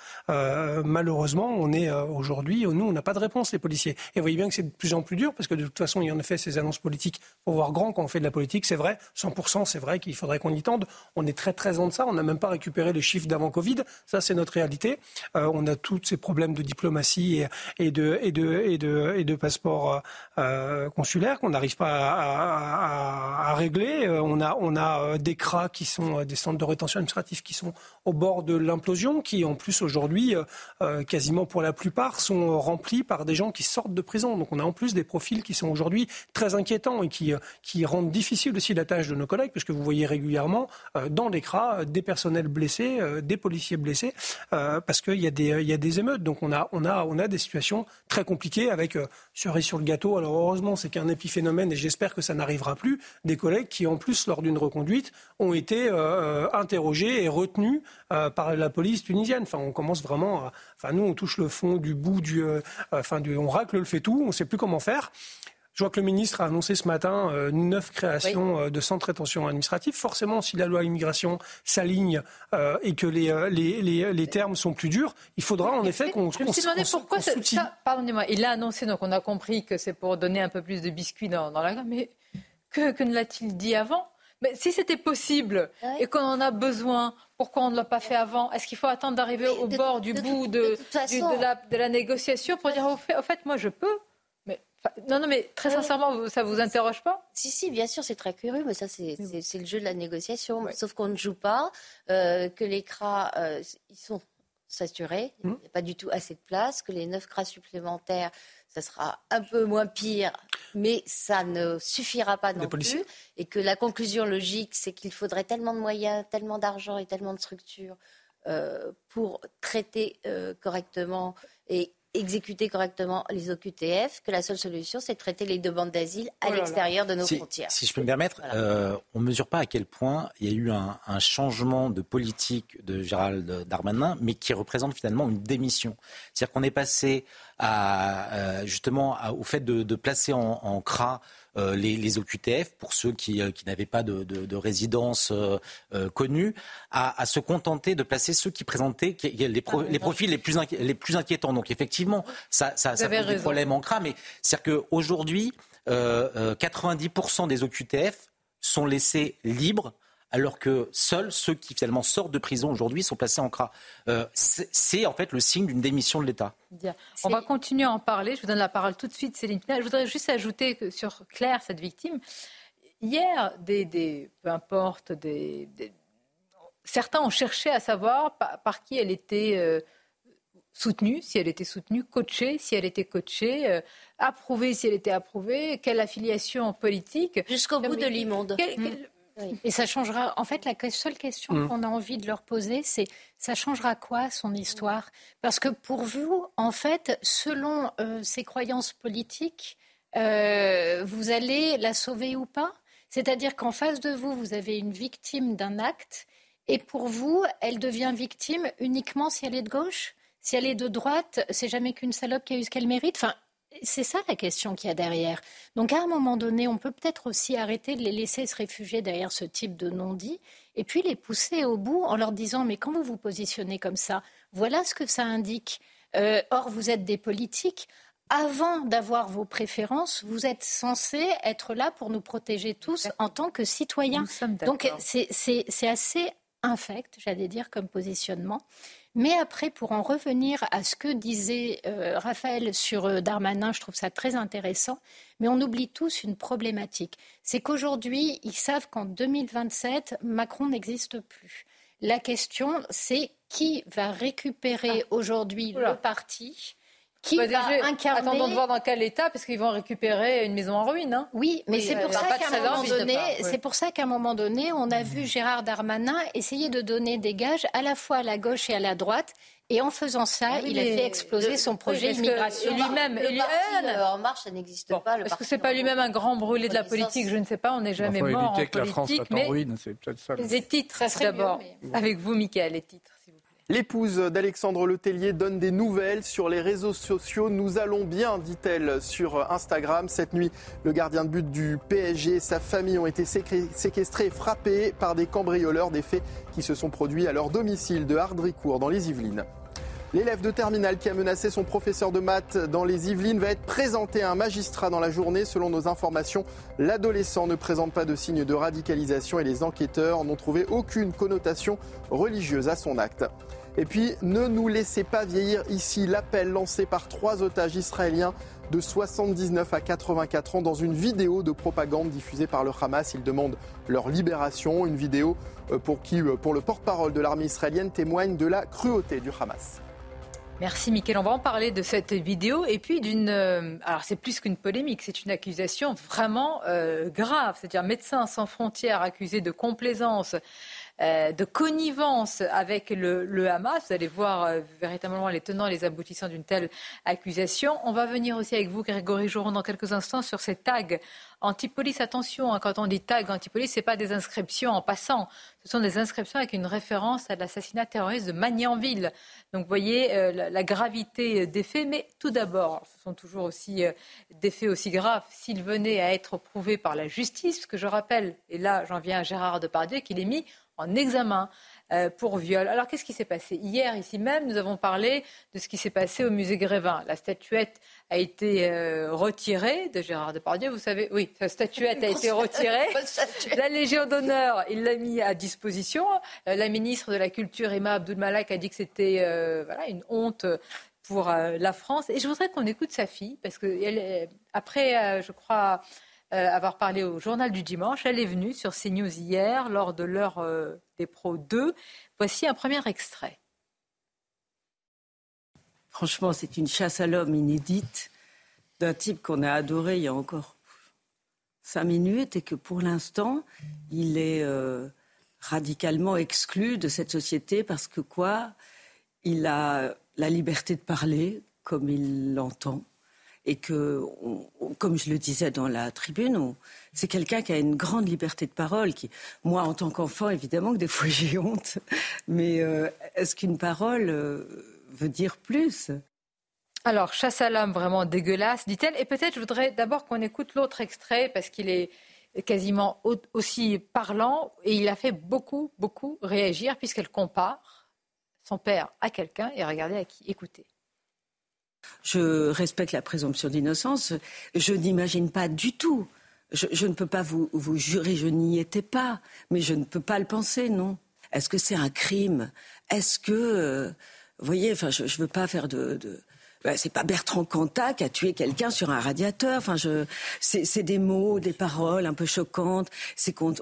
malheureusement, on est aujourd'hui, nous, on n'a pas de réponse, les policiers. Et vous voyez bien que c'est de plus en plus dur parce que de toute façon, il y en a fait ces annonces politiques pour voir grand quand on fait de la politique. C'est vrai, 100%, c'est vrai qu'il faudrait qu'on y tende. On est très, très en deçà. On n'a même pas récupéré les chiffres d'avant Covid. Ça, c'est notre réalité. on a tous ces problèmes de diplomatie et, et de et de, et de, et de passeports euh, consulaires qu'on n'arrive pas à, régler. Euh, on a, on a euh, des CRA qui sont des centres de rétention administrative qui sont au bord de l'implosion, qui en plus aujourd'hui, quasiment pour la plupart, sont remplis par des gens qui sortent de prison. Donc on a en plus des profils qui sont aujourd'hui très inquiétants et qui, qui rendent difficile aussi la tâche de nos collègues, puisque vous voyez régulièrement dans les CRA des personnels blessés, des policiers blessés, parce qu'il y, a des, il y a des émeutes. Donc on a, on a, on a des situations très compliqué avec euh, cerise sur le gâteau. Alors heureusement, c'est qu'un épiphénomène et j'espère que ça n'arrivera plus. Des collègues qui, en plus, lors d'une reconduite, ont été euh, euh, interrogés et retenus par la police tunisienne. Enfin, on commence vraiment. À... Enfin, nous, on touche le fond du bout du. enfin, du... on racle le fait tout. On ne sait plus comment faire. Je vois que le ministre a annoncé ce matin euh, neuf créations euh, de centres de rétention administrative. Forcément, si la loi immigration s'aligne euh, et que les, les, les, les, termes sont plus durs, il faudra en effet qu'on Je me suis demandé pourquoi ça, Pardonnez-moi, il a annoncé, donc on a compris que c'est pour donner un peu plus de biscuits dans, dans la gamme, mais que, que ne l'a-t-il dit avant? Mais si c'était possible et qu'on en a besoin, pourquoi on ne l'a pas fait avant? Est-ce qu'il faut attendre d'arriver au bord du bout de, de, la, négociation pour dire au fait, au fait moi je peux Non, non, mais très sincèrement, ça vous interroge pas? Si, si, bien sûr, c'est très curieux, mais ça, c'est le jeu de la négociation. Sauf qu'on ne joue pas, euh, que les CRA, euh, ils sont saturés, il n'y a pas du tout assez de place, que les neuf CRA supplémentaires ça sera un peu moins pire, mais ça ne suffira pas non plus. Et que la conclusion logique, c'est qu'il faudrait tellement de moyens, tellement d'argent et tellement de structures euh, pour traiter euh, correctement et exécuter correctement les OQTF, que la seule solution, c'est de traiter les demandes d'asile à oh l'extérieur de nos frontières. Si je peux me permettre, euh, on ne mesure pas à quel point il y a eu un, changement de politique de Gérald Darmanin, mais qui représente finalement une démission. C'est-à-dire qu'on est passé à, euh, justement au fait de, placer en, en CRA euh, les, OQTF, pour ceux qui, euh, n'avaient pas de, résidence euh, connue, à, se contenter de placer ceux qui présentaient les, les profils les plus, les plus inquiétants. Donc effectivement, ça, ça, ça pose des problèmes en mais c'est-à-dire qu'aujourd'hui, 90% des OQTF sont laissés libres alors que seuls ceux qui finalement sortent de prison aujourd'hui sont placés en CRA. Euh, c'est en fait le signe d'une démission de l'État. On va continuer à en parler. Je vous donne la parole tout de suite, Céline Je voudrais juste ajouter que sur Claire, cette victime, hier, des, peu importe, des, certains ont cherché à savoir par, qui elle était. Euh, soutenue, si elle était soutenue, coachée, si elle était coachée, euh, approuvée, si elle était approuvée, quelle affiliation politique. Jusqu'au bout de l'immonde. Et ça changera. En fait, la seule question mm. qu'on a envie de leur poser, c'est ça changera quoi son histoire? Parce que pour vous, en fait, selon euh, ses croyances politiques, euh, vous allez la sauver ou pas? C'est-à-dire qu'en face de vous, vous avez une victime d'un acte, et pour vous, elle devient victime uniquement si elle est de gauche? Si elle est de droite, c'est jamais qu'une salope qui a eu ce qu'elle mérite? Enfin, c'est ça la question qu'il y a derrière. Donc à un moment donné, on peut peut-être aussi arrêter de les laisser se réfugier derrière ce type de non-dit et puis les pousser au bout en leur disant mais quand vous vous positionnez comme ça, voilà ce que ça indique. Euh, or, vous êtes des politiques. Avant d'avoir vos préférences, vous êtes censés être là pour nous protéger tous en tant que citoyens. Donc c'est assez infect, j'allais dire, comme positionnement. Mais après, pour en revenir à ce que disait euh, Raphaël sur euh, Darmanin, je trouve ça très intéressant, mais on oublie tous une problématique. C'est qu'aujourd'hui, ils savent qu'en 2027, Macron n'existe plus. La question, c'est qui va récupérer ah. aujourd'hui le parti qui bah, va incarner... Attendons de voir dans quel état, parce qu'ils vont récupérer une maison en ruine. Hein. Oui, mais c'est pour, ça qu'à un moment donné, c'est pour ça qu'à un moment donné, on a vu Gérard Darmanin essayer de donner des gages à la fois à la gauche et à la droite. Et en faisant ça, ah il a fait exploser son projet d'immigration. Lui-même, le, parti En Marche, ça n'existe pas. Est-ce que c'est pas lui-même un grand brûlé de la politique Je ne sais pas. On n'est jamais mort en politique. mais les titres, d'abord. Avec vous, Michael, les titres. L'épouse d'Alexandre Letellier donne des nouvelles sur les réseaux sociaux. Nous allons bien, dit-elle sur Instagram. Cette nuit, le gardien de but du PSG et sa famille ont été séquestrés frappés par des cambrioleurs, des faits qui se sont produits à leur domicile de Hardricourt dans les Yvelines. L'élève de terminale qui a menacé son professeur de maths dans les Yvelines va être présenté à un magistrat dans la journée. Selon nos informations, l'adolescent ne présente pas de signes de radicalisation et les enquêteurs n'ont trouvé aucune connotation religieuse à son acte. Et puis, ne nous laissez pas vieillir ici. L'appel lancé par trois otages israéliens de 79 à 84 ans dans une vidéo de propagande diffusée par le Hamas. Ils demandent leur libération. Une vidéo euh, pour qui, euh, pour le porte-parole de l'armée israélienne, témoigne de la cruauté du Hamas. Merci Mickaël. On va en parler de cette vidéo et puis d'une. Euh, alors c'est plus qu'une polémique, c'est une accusation vraiment grave. C'est-à-dire Médecins sans frontières accusé de complaisance euh, de connivence avec le, Hamas. Vous allez voir euh, véritablement les tenants et les aboutissants d'une telle accusation. On va venir aussi avec vous, Grégory Joron, dans quelques instants sur ces tags anti-police. Attention, hein, quand on dit tag anti-police, ce n'est pas des inscriptions en passant. Ce sont des inscriptions avec une référence à l'assassinat terroriste de Magnanville. Donc, vous voyez euh, la, gravité des faits. Mais tout d'abord, ce sont toujours aussi des faits aussi graves s'ils venaient à être prouvés par la justice. Ce que je rappelle, et là, j'en viens à Gérard Depardieu, qu'il est mis en examen euh, pour viol. Alors qu'est-ce qui s'est passé Hier, ici même, nous avons parlé de ce qui s'est passé au musée Grévin. La statuette a été euh, retirée de Gérard Depardieu. Vous savez, oui, sa statuette a été retirée. La Légion d'honneur, il l'a mis à disposition. Euh, la ministre de la Culture, Emma Abdul-Malak, a dit que c'était voilà, une honte pour la France. Et je voudrais qu'on écoute sa fille, parce que elle, après, je crois, avoir parlé au journal du dimanche, elle est venue sur CNews hier lors de l'heure des Pros 2. Voici un premier extrait. Franchement, c'est une chasse à l'homme inédite d'un type qu'on a adoré il y a encore cinq minutes et que pour l'instant, il est euh, radicalement exclu de cette société parce que quoi? Il a la liberté de parler comme il l'entend et que, comme je le disais dans la tribune, c'est quelqu'un qui a une grande liberté de parole. Moi, en tant qu'enfant, évidemment que des fois j'ai honte, mais euh, est-ce qu'une parole euh, veut dire plus? Alors, chasse à l'homme vraiment dégueulasse, dit-elle. Et peut-être je voudrais d'abord qu'on écoute l'autre extrait parce qu'il est quasiment aussi parlant et il a fait beaucoup, beaucoup réagir puisqu'elle compare son père à quelqu'un et regardez à qui. Écoutez. Je respecte la présomption d'innocence. Je n'imagine pas du tout. Je, ne peux pas vous, jurer, je n'y étais pas, mais je ne peux pas le penser, non. Est-ce que c'est un crime? Est-ce que, euh, vous voyez, enfin, je ne veux pas faire de, de... C'est pas Bertrand Cantat qui a tué quelqu'un sur un radiateur. Enfin, je, c'est, des mots, des paroles un peu choquantes. C'est qu'on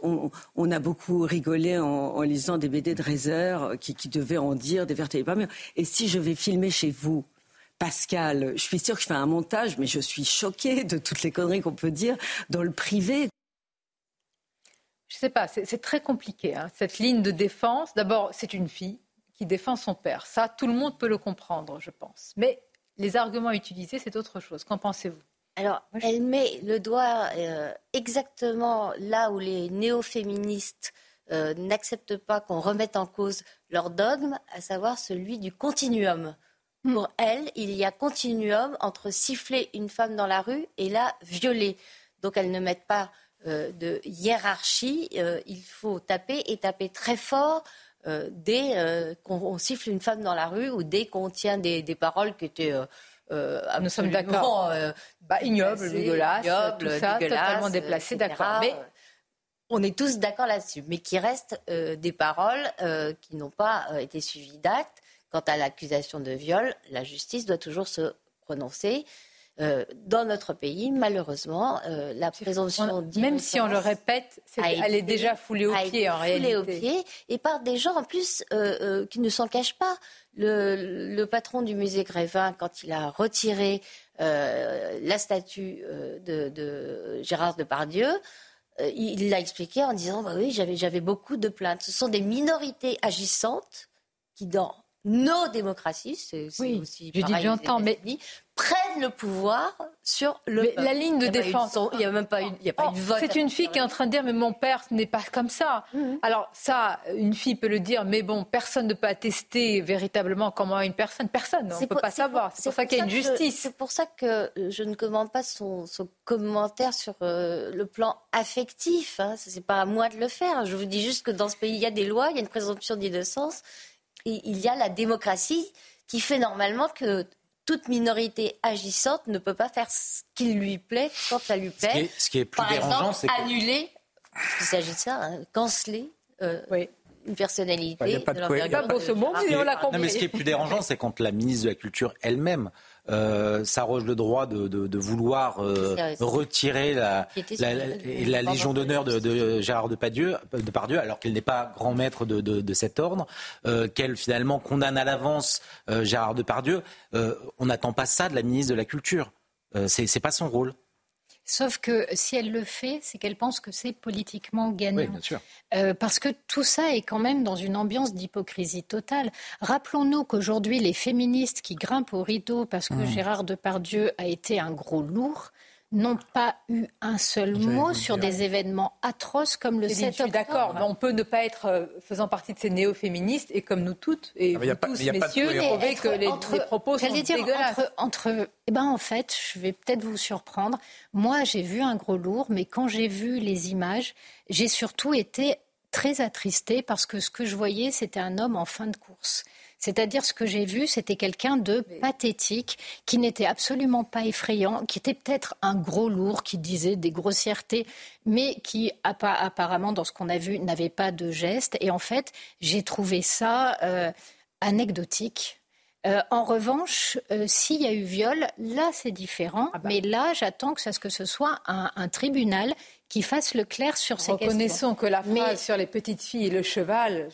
on, a beaucoup rigolé en, lisant des BD de Reiser qui, qui devaient en dire des vertes et des Et si je vais filmer chez vous Pascal, je suis sûre que je fais un montage, mais je suis choquée de toutes les conneries qu'on peut dire dans le privé. Je ne sais pas, c'est très compliqué, hein, cette ligne de défense. D'abord, c'est une fille qui défend son père. Ça, tout le monde peut le comprendre, je pense. Mais les arguments utilisés, c'est autre chose. Qu'en pensez-vous? Alors, elle met le doigt euh, exactement là où les néo-féministes euh, n'acceptent pas qu'on remette en cause leur dogme, à savoir celui du continuum. Pour elle, il y a continuum entre siffler une femme dans la rue et la violer. Donc elles ne mettent pas euh, de hiérarchie. Euh, il faut taper et taper très fort euh, dès qu'on siffle une femme dans la rue ou dès qu'on tient des, paroles qui étaient nous sommes d'accord, bah, ignobles, dégueulasses, tout ça, totalement déplacées, d'accord. Mais on est tous d'accord là-dessus, mais qui restent des paroles qui n'ont pas été suivies d'actes Quant à l'accusation de viol, la justice doit toujours se prononcer. Euh, dans notre pays, malheureusement, euh, la présomption Même si on le répète, elle est déjà foulée au pied en réalité. pied et par des gens en plus euh, qui ne s'en cachent pas. Le, patron du musée Grévin, quand il a retiré la statue de, de, Gérard Depardieu, il l'a expliqué en disant bah oui, j'avais beaucoup de plaintes. Ce sont des minorités agissantes qui, dans nos démocraties, c'est aussi je dis j'entends, mais prennent le pouvoir sur le. Mais la ligne de défense, il n'y a même pas une, il y a pas une vote. C'est une fille qui est en train de dire mais mon père n'est pas comme ça. Mhm. Alors ça, une fille peut le dire, mais bon, personne ne peut attester véritablement comment une personne, personne, on ne peut pas savoir. C'est pour, ça qu'il y a une justice. C'est pour ça que je ne commande pas son, commentaire sur euh, le plan affectif. Hein. Ce n'est pas à moi de le faire. Je vous dis juste que dans ce pays, il y a des lois, il y a une présomption d'innocence il y a la démocratie qui fait normalement que toute minorité agissante ne peut pas faire ce qu'il lui plaît quand ça lui plaît. Ce qui est, plus Par dérangeant, c'est annuler, il s'agit de ça, hein, canceller. Euh, une personnalité. Il n'y a pas de, de ce mot, Non, mais ce qui est plus dérangeant, c'est quand la ministre de la Culture elle-même euh, s'arroge le droit de, vouloir euh, retirer la, la, Légion d'honneur de, Gérard Depardieu, Depardieu alors qu'il n'est pas grand maître de, cet ordre, euh, qu'elle finalement condamne à l'avance Gérard Depardieu. on n'attend pas ça de la ministre de la Culture. c'est pas son rôle. Sauf que si elle le fait, c'est qu'elle pense que c'est politiquement gagnant. Oui, bien sûr. Euh, parce que tout ça est quand même dans une ambiance d'hypocrisie totale. Rappelons-nous qu'aujourd'hui, les féministes qui grimpent au rideau parce que mmh. Gérard Depardieu a été un gros lourd, n'ont pas eu un seul mot sur des événements atroces comme le 7 octobre. d'accord, mais on peut ne pas être euh, faisant partie de ces néo-féministes et comme nous toutes et ah, vous tous, messieurs, trouver que les, propos sont dire, dégueulasses. Entre, entre, eh ben en fait, je vais peut-être vous surprendre. Moi, j'ai vu un gros lourd, mais quand j'ai vu les images, j'ai surtout été très attristée parce que ce que je voyais, c'était un homme en fin de course. C'est-à-dire ce que j'ai vu, c'était quelqu'un de pathétique, qui n'était absolument pas effrayant, qui était peut-être un gros lourd, qui disait des grossièretés, mais qui apparemment, dans ce qu'on a vu, n'avait pas de geste. Et en fait, j'ai trouvé ça euh, anecdotique. Euh, en revanche, euh, s'il y a eu viol, là c'est différent. Ah bah. Mais là, j'attends que, ce, que ce soit un, tribunal qui fasse le clair sur ces questions. Reconnaissons que la phrase sur les petites filles et le cheval,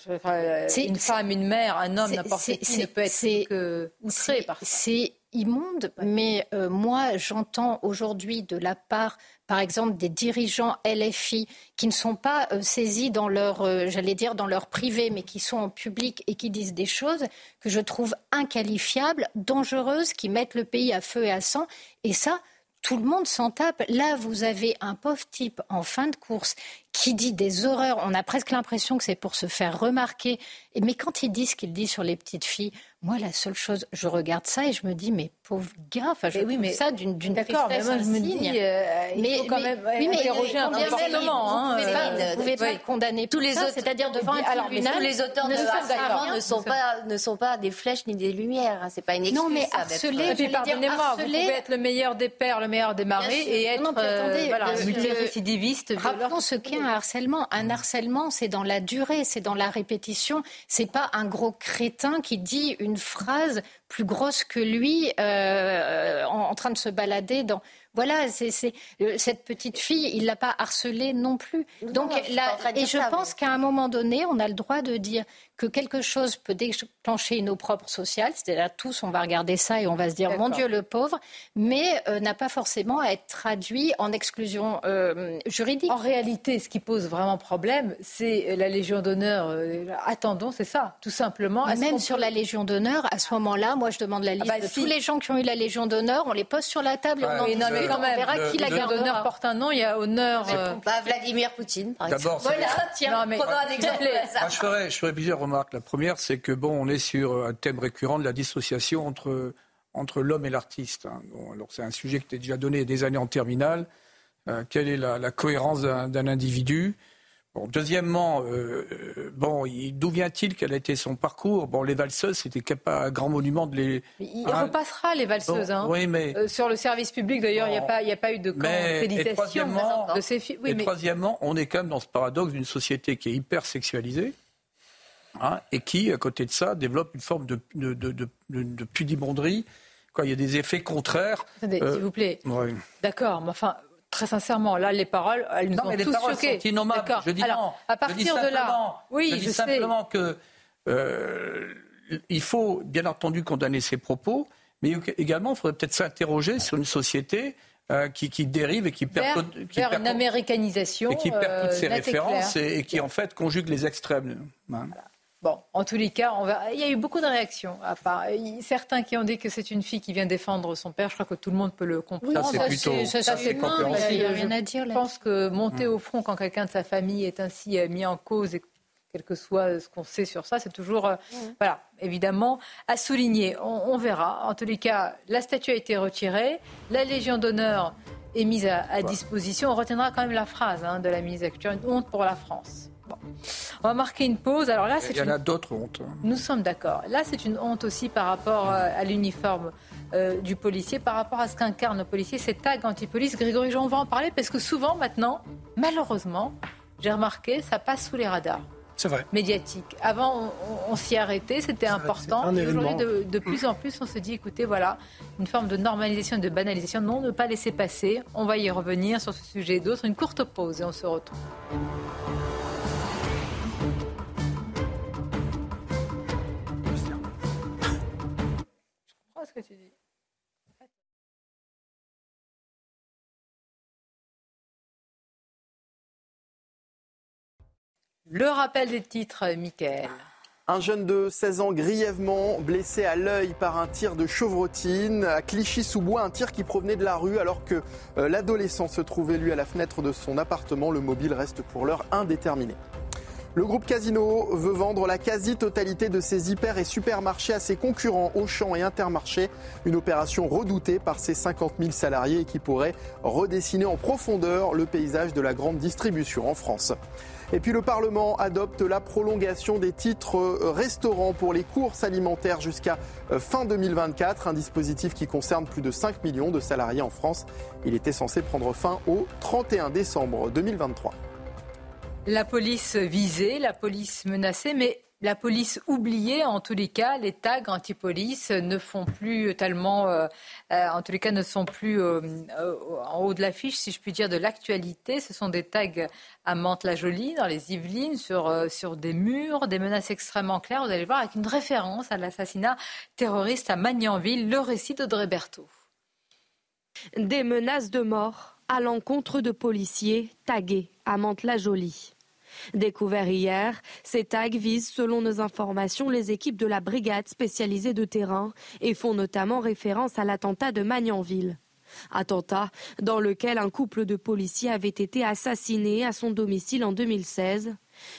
une femme, une mère, un homme, n'importe qui ne peut être que outré par C'est immonde, mais euh, moi j'entends aujourd'hui de la part, par exemple, des dirigeants LFI qui ne sont pas euh, saisis dans leur, euh, j'allais dire, dans leur privé, mais qui sont en public et qui disent des choses que je trouve inqualifiables, dangereuses, qui mettent le pays à feu et à sang. Et ça, tout le monde s'en tape. Là, vous avez un pauvre type en fin de course qui dit des horreurs. On a presque l'impression que c'est pour se faire remarquer. Mais quand il dit ce qu'il dit sur les petites filles, moi, la seule chose, je regarde ça et je me dis, mais pauvre gars, enfin, je oui, mais ça d'une d'une D'accord, mais moi, je me dis, euh, il faut quand même oui, mais, interroger un comportement. Vous ne hein, pouvez pas, euh, condamner tous les autres, c'est-à-dire devant un tribunal. tous les auteurs de harcèlement ne sont pas ne sont pas des flèches ni des lumières. Hein, c'est pas une excuse. Non, mais harceler. Et pardonnez-moi, vous pouvez être le meilleur des pères, le meilleur des maris et être euh, multirécidiviste. Rappelons ce qu'est un harcèlement. Un harcèlement, c'est dans la durée, c'est dans la répétition. C'est pas un gros crétin qui dit une phrase plus grosse que lui euh, en, train de se balader dans. Voilà, c'est euh, cette petite fille, il l'a pas harcelée non plus. Donc là, et je pense qu'à un moment donné, on a le droit de dire que quelque chose peut déclencher une eau propre sociale, c'est-à-dire tous, on va regarder ça et on va se dire, mon Dieu, le pauvre, mais euh, n'a pas forcément à être traduit en exclusion euh, juridique. En réalité, ce qui pose vraiment problème, c'est la Légion d'honneur. Euh, attendons, c'est ça, tout simplement. même sur la Légion d'honneur, à ce moment-là, moi, je demande la liste ah bah de tous les gens qui ont eu la Légion d'honneur, on les pose sur la table et on en mais, non, mais quand même, on verra qui la Légion d'honneur porte un nom, il y a honneur. Bah, Vladimir Poutine, par exemple. Voilà, tiens, non, un exemple. Moi, je ferais, je ferais plusieurs la première, c'est que bon, on est sur un thème récurrent de la dissociation entre, entre l'homme et l'artiste. Hein. alors c'est un sujet qui était déjà donné des années en terminale. Euh, quelle est la, cohérence d'un individu? Bon, deuxièmement, euh, euh, bon, d'où vient-il Quel a été son parcours? Bon, les valseuses, c'était pas un grand monument de les. Il repassera les valseuses. hein. oui, mais sur le service public, d'ailleurs, il n'y a pas, a pas eu de félicitations de ces filles. et troisièmement, on est quand même dans ce paradoxe d'une société qui est hyper sexualisée. Hein, et qui, à côté de ça, développe une forme de, de, de, de pudibonderie. Quoi, il y a des effets contraires. Attendez, euh, s'il vous plaît. D'accord, mais enfin, très sincèrement, là, les paroles, elles nous non, ont mais les paroles sont innommables. Je dis non. À partir de là, oui, je, dis simplement que euh, il faut, bien entendu, condamner ces propos, mais également, il faudrait peut-être s'interroger sur une société euh, qui, qui, dérive et qui perd, qui perd une américanisation et qui perd toutes ses références et, qui en fait conjugue les extrêmes. Hein. Bon, en tous les cas, on va... il y a eu beaucoup de réactions. À part... Certains qui ont dit que c'est une fille qui vient défendre son père. Je crois que tout le monde peut le comprendre. ça, c'est plutôt... Ça, c'est Il n'y a rien à dire. Je pense que monter au front quand quelqu'un de sa famille est ainsi euh, mis en cause, et quel que soit ce qu'on sait sur ça, c'est toujours, euh, voilà, évidemment, à souligner. On, verra. En tous les cas, la statue a été retirée. La Légion d'honneur est mise à, disposition. On retiendra quand même la phrase hein, de la ministre de la Culture, une honte pour la France. On va marquer une pause. Alors là, c'est Il y en a d'autres hontes. Nous sommes d'accord. Là, c'est une honte aussi par rapport euh, à l'uniforme euh, du policier, par rapport à ce qu'incarne le policier, ces tags anti-police. Grégory Jean, on va en parler parce que souvent, maintenant, malheureusement, j'ai remarqué, ça passe sous les radars. C'est vrai. Médiatique. Avant, on, s'y arrêtait, c'était important. Et aujourd'hui, de, de, plus en plus, on se dit, écoutez, voilà, une forme de normalisation, de banalisation. Non, ne pas laisser passer. On va y revenir sur ce sujet et d'autres. Une courte pause et on se retrouve. Ce que tu dis. Le rappel des titres, Michael. Un jeune de 16 ans grièvement blessé à l'œil par un tir de chevrotine à Clichy-sous-Bois, un tir qui provenait de la rue alors que euh, l'adolescent se trouvait lui à la fenêtre de son appartement. Le mobile reste pour l'heure indéterminé. Le groupe Casino veut vendre la quasi-totalité de ses hyper et supermarchés à ses concurrents Auchan et Intermarché. Une opération redoutée par ses 50 000 salariés et qui pourrait redessiner en profondeur le paysage de la grande distribution en France. Et puis le Parlement adopte la prolongation des titres restaurants pour les courses alimentaires jusqu'à fin 2024, un dispositif qui concerne plus de 5 millions de salariés en France. Il était censé prendre fin au 31 décembre 2023. La police visée, la police menacée, mais la police oubliée, en tous les cas, les tags anti-police ne font plus tellement, euh, euh, en tous les cas, ne sont plus euh, en haut de l'affiche, si je puis dire, de l'actualité. Ce sont des tags à Mantes-la-Jolie, dans les Yvelines, sur, des murs, des menaces extrêmement claires. Vous allez voir, avec une référence à l'assassinat terroriste à Magnanville, le récit d'Audrey Berthaud. Des menaces de mort à l'encontre de policiers tagués à Mantes-la-Jolie. Découvert hier, ces tags visent, selon nos informations, les équipes de la brigade spécialisée de terrain et font notamment référence à l'attentat de Magnanville. Attentat dans lequel un couple de policiers avait été assassiné à son domicile en 2016.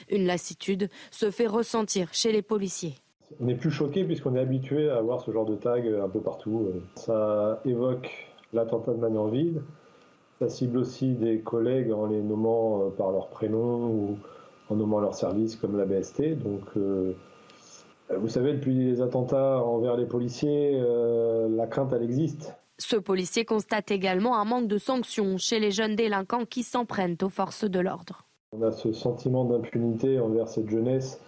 Une lassitude se fait ressentir chez les policiers. On n'est plus choqué puisqu'on est habitué à voir ce genre de tag un peu partout. Ça évoque l'attentat de Magnanville, ça cible aussi des collègues en les nommant euh, par leur prénom ou en nommant leur service comme la BST. Donc, euh, vous savez, depuis les attentats envers les policiers, euh, la crainte, elle existe. Ce policier constate également un manque de sanctions chez les jeunes délinquants qui s'en prennent aux forces de l'ordre. On a ce sentiment d'impunité envers cette jeunesse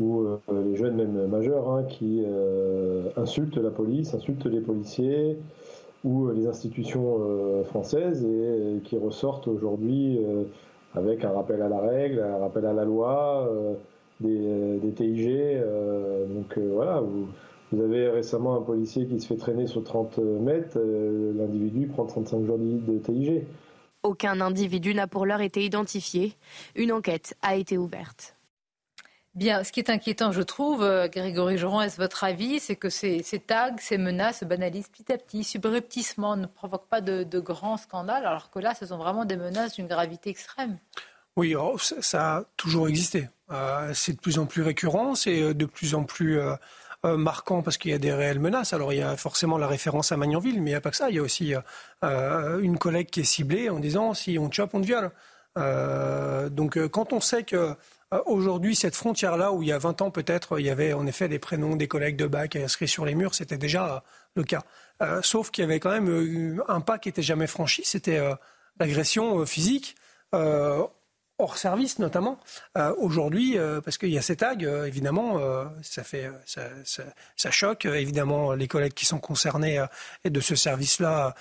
ou les jeunes même majeurs hein, qui insultent la police, insultent les policiers, ou euh, les institutions euh, françaises et euh, qui ressortent aujourd'hui avec un rappel à la règle, un rappel à la loi, des, TIG. donc voilà, vous, vous, avez récemment un policier qui se fait traîner sur 30 mètres, l'individu prend 35 jours de TIG. Aucun individu n'a pour l'heure été identifié. Une enquête a été ouverte. Bien, ce qui est inquiétant, je trouve, euh, Grégory Joron, est-ce votre avis, c'est que ces, tags, ces menaces se banalisent petit à petit, subrepticement, ne provoquent pas de, grands scandales, alors que là, ce sont vraiment des menaces d'une gravité extrême. Oui, oh, ça a toujours existé. Euh, c'est de plus en plus récurrent, c'est euh, de plus en plus marquant parce qu'il y a des réelles menaces. Alors il y a forcément la référence à Magnanville, mais il n'y a pas que ça. Il y a aussi une collègue qui est ciblée en disant si on te chope, on te viole. donc quand on sait que aujourd'hui, cette frontière-là, où il y a 20 ans peut-être, il y avait en effet des prénoms des collègues de bac inscrits sur les murs, c'était déjà le cas. Euh, sauf qu'il y avait quand même un pas qui n'était jamais franchi, c'était euh, l'agression physique. hors service notamment. Aujourd'hui, parce qu'il y a ces tags, évidemment, ça fait, ça, ça, choque. Évidemment, les collègues qui sont concernés et de ce service-là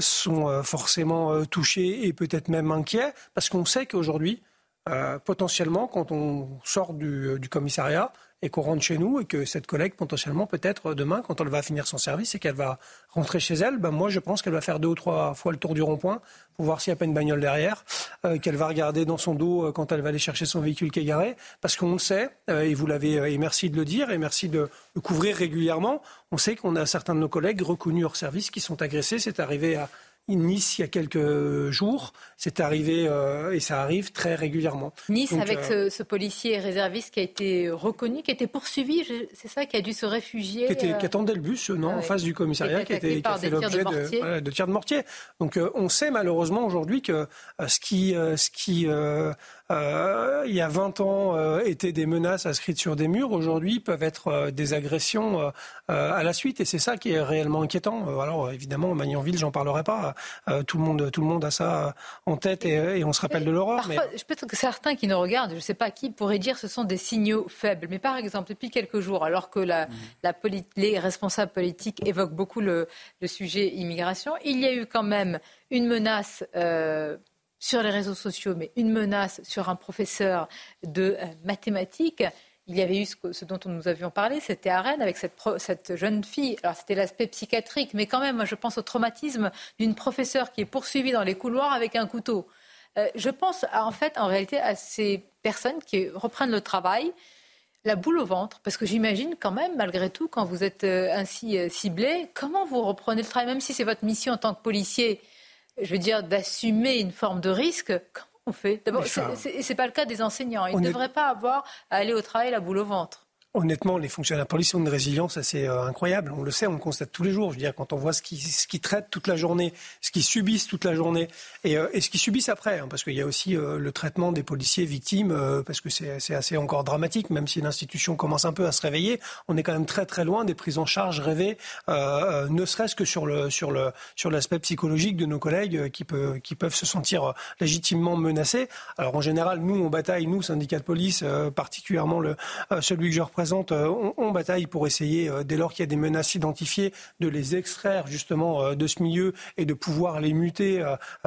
sont forcément touchés et peut-être même inquiets, parce qu'on sait qu'aujourd'hui, euh, potentiellement, quand on sort du, commissariat et qu'on rentre chez nous et que cette collègue, potentiellement, peut-être demain, quand elle va finir son service et qu'elle va rentrer chez elle, ben moi, je pense qu'elle va faire deux ou trois fois le tour du rond-point pour voir s'il n'y a pas une bagnole derrière, euh, qu'elle va regarder dans son dos euh, quand elle va aller chercher son véhicule qui est garé, parce qu'on le sait, et vous l'avez, et merci de le dire, et merci de le couvrir régulièrement, on sait qu'on a certains de nos collègues reconnus hors service qui sont agressés. C'est arrivé à Nice il y a quelques jours. C'est arrivé euh, et ça arrive très régulièrement. Nice avec euh, ce, policier réserviste qui a été reconnu, qui a été poursuivi, c'est ça, qui a dû se réfugier. Qui, était, euh, attendait le bus, non, en face du commissariat, qui, était, qui a fait l'objet de, de, tirs de mortier. Donc on sait malheureusement aujourd'hui que ce qui, ce qui euh, il y a 20 ans, euh, étaient des menaces inscrites sur des murs. Aujourd'hui, peuvent être euh, des agressions à la suite. Et c'est ça qui est réellement inquiétant. alors, évidemment, Magnanville, j'en parlerai pas. tout, le monde, tout le monde a ça en tête et, on se rappelle de l'horreur. Mais... Je pense que certains qui nous regardent, je ne sais pas qui, pourraient dire que ce sont des signaux faibles. Mais par exemple, depuis quelques jours, alors que la, mmh. les responsables politiques évoquent beaucoup le, le, sujet immigration, il y a eu quand même une menace sur les réseaux sociaux, mais une menace sur un professeur de euh, mathématiques. Il y avait eu ce, dont nous avions parlé, c'était à Rennes avec cette, jeune fille. Alors c'était l'aspect psychiatrique, mais quand même, je pense au traumatisme d'une professeure qui est poursuivie dans les couloirs avec un couteau. Euh, je pense en fait, en réalité, à ces personnes qui reprennent le travail, la boule au ventre, parce que j'imagine quand même, malgré tout, quand vous êtes euh, ainsi ciblé, comment vous reprenez le travail, même si c'est votre mission en tant que policier je veux dire, d'assumer une forme de risque, comment on fait? D'abord, ce n'est pas le cas des enseignants. Ils ne devraient pas avoir à aller au travail la boule au ventre. Honnêtement, les fonctionnaires de police ont une résilience assez euh, incroyable. On le sait, on le constate tous les jours. Je veux dire, quand on voit ce qu'ils qui traitent toute la journée, ce qu'ils subissent toute la journée, et, euh, et ce qu'ils subissent après, hein, parce qu'il y a aussi euh, le traitement des policiers victimes, parce que c'est assez encore dramatique, même si l'institution commence un peu à se réveiller. On est quand même très très loin des prises en charge rêvées, ne serait-ce que sur le sur le sur l'aspect psychologique de nos collègues qui peut, qui peuvent se sentir légitimement menacés. Alors en général, nous on bataille, nous syndicats de police, particulièrement le celui que je représente euh, on, bataille pour essayer, euh, dès lors qu'il y a des menaces identifiées, de les extraire justement euh, de ce milieu et de pouvoir les muter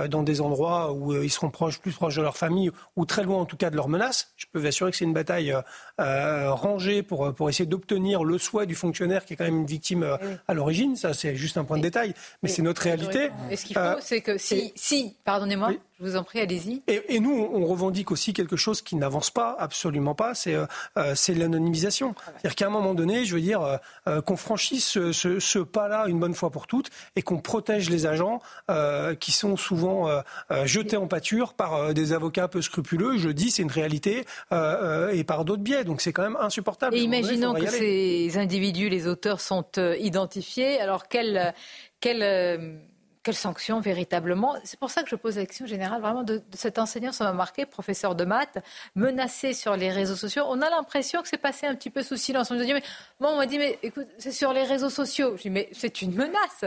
dans des endroits où ils seront proches, plus proches de leur famille ou très loin en tout cas de leurs menaces. Je peux vous assurer que c'est une bataille rangée pour, pour essayer d'obtenir le souhait du fonctionnaire qui est quand même une victime à l'origine. Ça, c'est juste un point de détail, mais c'est notre réalité. Et ce qu'il faut, c'est que si, si pardonnez-moi, je vous en prie, allez-y. Et, nous, on revendique aussi quelque chose qui n'avance pas, absolument pas, c'est euh, euh, C'est-à-dire qu'à un moment donné, je veux dire, euh, qu'on franchisse ce, pas-là une bonne fois pour toutes et qu'on protège les agents qui sont souvent jetés en pâture par des avocats peu scrupuleux. Je dis, c'est une réalité, et par d'autres biais. Donc c'est quand même insupportable. Et imaginons que ces individus, les auteurs, sont identifiés. Alors quel... quel quelles sanctions véritablement C'est pour ça que je pose la question générale vraiment de, cet enseignant, ça m'a marqué, professeur de maths, menacé sur les réseaux sociaux. On a l'impression que c'est passé un petit peu sous silence. On a dit, mais moi, on m'a dit, mais écoute, c'est sur les réseaux sociaux. Je dis, mais c'est une menace.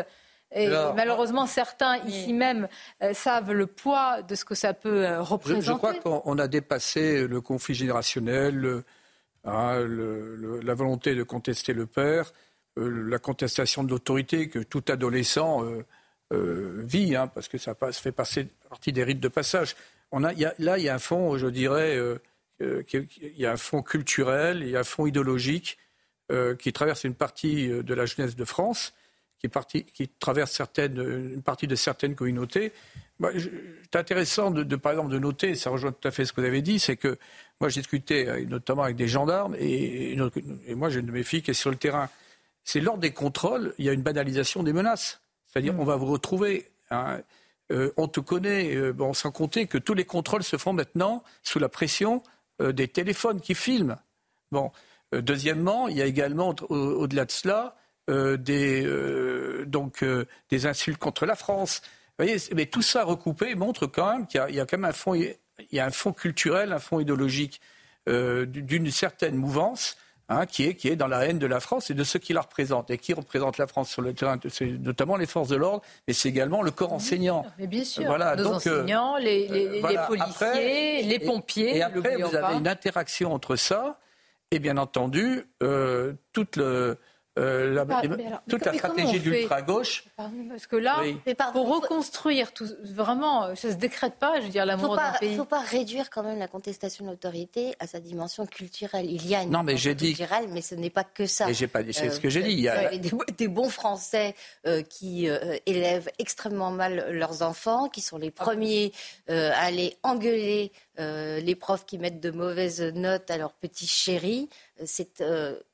Et malheureusement, certains ici même euh, savent le poids de ce que ça peut euh, représenter. Je, crois qu'on a dépassé le conflit générationnel, hein, la volonté de contester le père, euh, la contestation de l'autorité que tout adolescent euh, vie, hein, parce que ça passe, fait passer partie des rites de passage. On a, là, il y a un fond, je dirais, euh, euh, il y a un fond culturel, il y a un fond idéologique qui traverse une partie de la jeunesse de France, qui, traverse une partie de certaines communautés. C'est intéressant, de, par exemple, de noter, ça rejoint tout à fait ce que vous avez dit, c'est que moi, j'ai discuté notamment avec des gendarmes, et, et moi, j'ai une de mes filles qui est sur le terrain. C'est lors des contrôles, il y a une banalisation des menaces. C'est-à-dire, mm. on va vous retrouver. Hein, euh, on te connaît, euh, bon, sans compter que tous les contrôles se font maintenant sous la pression euh, des téléphones qui filment. Bon. deuxièmement, il y a également, au-delà de cela, des, donc, des insultes contre la France. Vous voyez, mais tout ça recoupé montre quand même qu'il y, a quand même un fond, il y a un fond culturel, un fond idéologique d'une certaine mouvance Hein, qui, est, qui est dans la haine de la France et de ceux qui la représentent. Et qui représente la France sur le terrain, c'est notamment les forces de l'ordre, mais c'est également le corps enseignant. Mais bien sûr, voilà, nos donc, euh, enseignants, les, les, les policiers, les pompiers. Et, après, vous avez une interaction entre ça et bien entendu euh, toute le, euh, toute la stratégie d'ultra-gauche. Parce que là, pour reconstruire tout, vraiment, ça ne se décrète pas, je veux dire, l'amour d'un pays. Il ne faut pas réduire quand même la contestation de l'autorité à sa dimension culturelle. Il y a une non, mais dimension dit... culturelle, mais ce n'est pas que ça. j'ai pas dit, c'est ce que j'ai dit. Il y a des, bons Français euh, qui euh, élèvent extrêmement mal leurs enfants, qui sont les premiers à aller engueuler les profs qui mettent de mauvaises notes à leurs petits chéris. C'est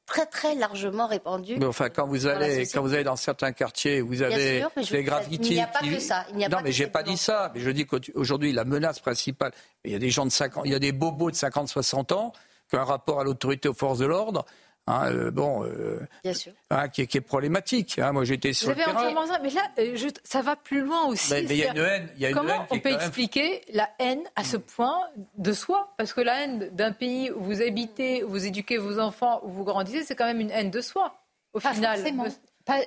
très très largement répandu. Mais enfin, quand vous allez quand vous allez dans certains quartiers, vous avez des gravités. Il n'y a pas que ça. Il non, mais j'ai pas dit ça. Mais je dis qu'aujourd'hui, la menace principale, il y a des gens de 50, il y a des bobos de 50-60 ans qui ont un rapport à l'autorité aux forces de l'ordre. Hein, euh, bon, euh, hein, qui, est, problématique. Hein. Moi, j'étais sur Vous avez entièrement ça, mais là, euh, ça va plus loin aussi. Mais il y a une haine. Y a une comment on peut expliquer la haine à ce point de soi? Parce que la haine d'un pays où vous habitez, où vous éduquez vos enfants, où vous grandissez, c'est quand même une haine de soi, au final. Forcément.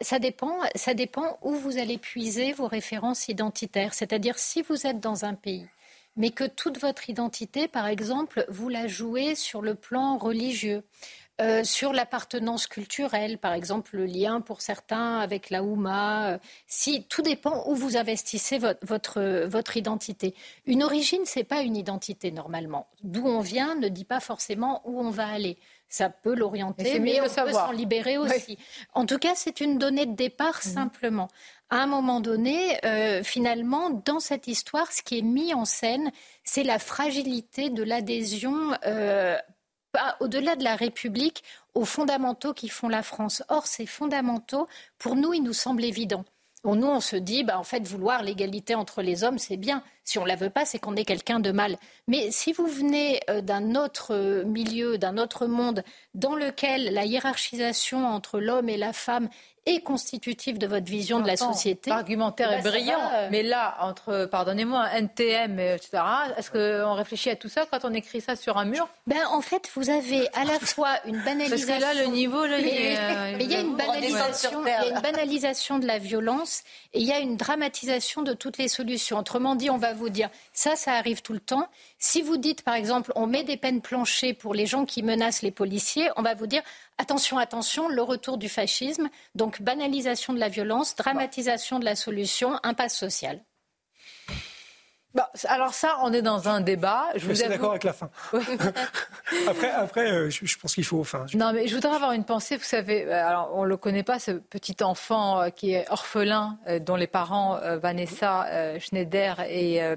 Ça dépend, ça dépend où vous allez puiser vos références identitaires. C'est-à-dire si vous êtes dans un pays mais que toute votre identité, par exemple, vous la jouez sur le plan religieux. Euh, sur l'appartenance culturelle, par exemple le lien pour certains avec la Houma, euh, si tout dépend où vous investissez votre, votre, identité. Une origine, c'est pas une identité normalement. D'où on vient ne dit pas forcément où on va aller. Ça peut l'orienter, mais, on peut s'en libérer aussi. En tout cas, c'est une donnée de départ mhm. simplement. À un moment donné, euh, finalement, dans cette histoire, ce qui est mis en scène, c'est la fragilité de l'adhésion au-delà de la République, aux fondamentaux qui font la France. Or, ces fondamentaux, pour nous, ils nous semblent évidents. Nous, on se dit, bah, en fait, vouloir l'égalité entre les hommes, c'est bien. Si on ne la veut pas, c'est qu'on est quelqu'un de mal. Mais si vous venez euh, d'un autre euh, milieu, d'un autre monde, dans lequel la hiérarchisation entre l'homme et la femme est constitutive de votre vision de la société. L'argumentaire est eh ben, brillant, va, euh, mais là, entre, pardonnez-moi, NTM, etc., est-ce qu'on réfléchit à tout ça quand on écrit ça sur un mur? Ben, En fait, vous avez à la fois une banalisation. Parce que là, le niveau, là, mais, il est, euh, mais il y a une banalisation, il y a une banalisation de la violence et il y a une dramatisation de toutes les solutions. Autrement dit, on va vous dire, ça, ça arrive tout le temps. Si vous dites, par exemple, on met des peines planchées pour les gens qui menacent les policiers, on va vous dire, attention, attention, le retour du fascisme. Donc, banalisation de la violence, dramatisation de la solution, impasse sociale. Bon, alors ça, on est dans un débat. Je, Je vous avoue- d'accord avec la fin. Après, après euh, je, je pense qu'il faut. Enfin, je- Non, mais je voudrais avoir une pensée. Vous savez, euh, alors on le connaît pas, ce petit enfant euh, qui est orphelin, euh, dont les parents euh, Vanessa euh, Schneider et euh,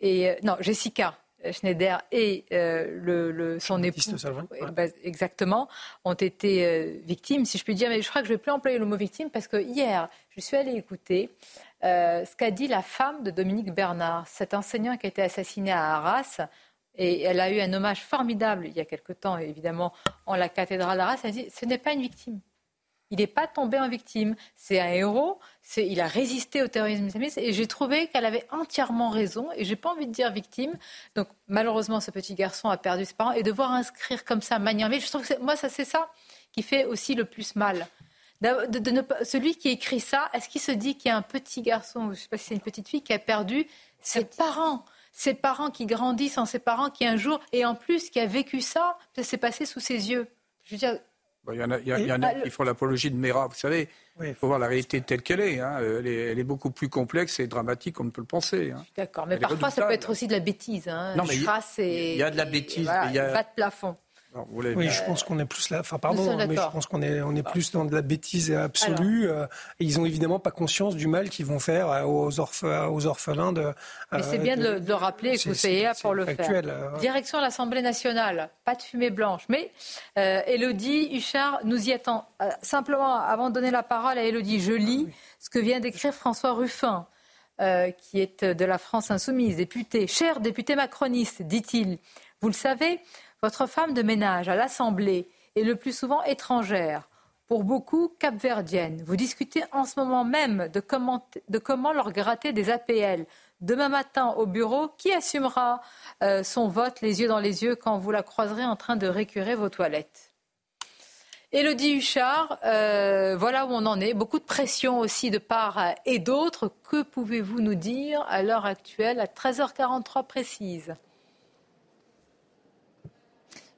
et non Jessica Schneider et euh, le, le- son époux, Salvin, euh, bah, exactement, ont été euh, victimes, si je puis dire. Mais je crois que je vais plus employer le mot victime parce que hier, je suis allée écouter euh, ce qu'a dit la femme de Dominique Bernard, cet enseignant qui a été assassiné à Arras. Et elle a eu un hommage formidable il y a quelque temps, évidemment, en la cathédrale d'Arras. Elle a dit ce n'est pas une victime. Il n'est pas tombé en victime. C'est un héros. C'est, il a résisté au terrorisme islamiste. Et j'ai trouvé qu'elle avait entièrement raison. Et j'ai pas envie de dire victime. Donc, malheureusement, ce petit garçon a perdu ses parents. Et devoir inscrire comme ça, manière. Mais je trouve que c'est- moi, ça, c'est ça qui fait aussi le plus mal. De- de ne pas- celui qui écrit ça, est-ce qu'il se dit qu'il y a un petit garçon, ou je ne sais pas si c'est une petite fille, qui a perdu ses parents? Ses parents qui grandissent en ses parents, qui un jour, et en plus qui a vécu ça, ça s'est passé sous ses yeux. Je veux dire, Il y en a, il y a- il y en a Et- qui font l'apologie de Mera. Vous savez, il faut voir la réalité telle qu'elle est, hein. Elle est. Elle est beaucoup plus complexe et dramatique qu'on ne peut le penser. hein. d'accord, mais Elle parfois ça peut être aussi de la bêtise. Hein, Non, mais il y a- crasse et- il y a de la et bêtise, voilà, mais il y a- bas de plafond. Alors, vous l'avez Oui, je pense qu'on est plus là. Enfin, pardon, hein, mais je pense qu'on est, on est plus dans de la bêtise absolue. euh, et ils ont évidemment pas conscience du mal qu'ils vont faire euh, aux, orphe- aux orphelins de. Mais c'est euh, bien de, le, de le rappeler et c'est- pour le faire. factuel, euh. Direction l'Assemblée nationale, pas de fumée blanche. Mais euh, Elodie Huchard nous y attend. Euh, simplement, avant de donner la parole à Elodie, je lis ce que vient d'écrire François Ruffin, euh, qui est de la France insoumise, député. Cher député macroniste, dit-il, vous le savez, votre femme de ménage à l'Assemblée est le plus souvent étrangère. Pour beaucoup, capverdienne. Vous discutez en ce moment même de comment, leur gratter des APL. Demain matin au bureau, qui assumera euh, son vote les yeux dans les yeux quand vous la croiserez en train de récurer vos toilettes? Élodie Huchard, euh, voilà où on en est. Beaucoup de pression aussi de part et d'autre. Que pouvez-vous nous dire à l'heure actuelle, à 13h43 précise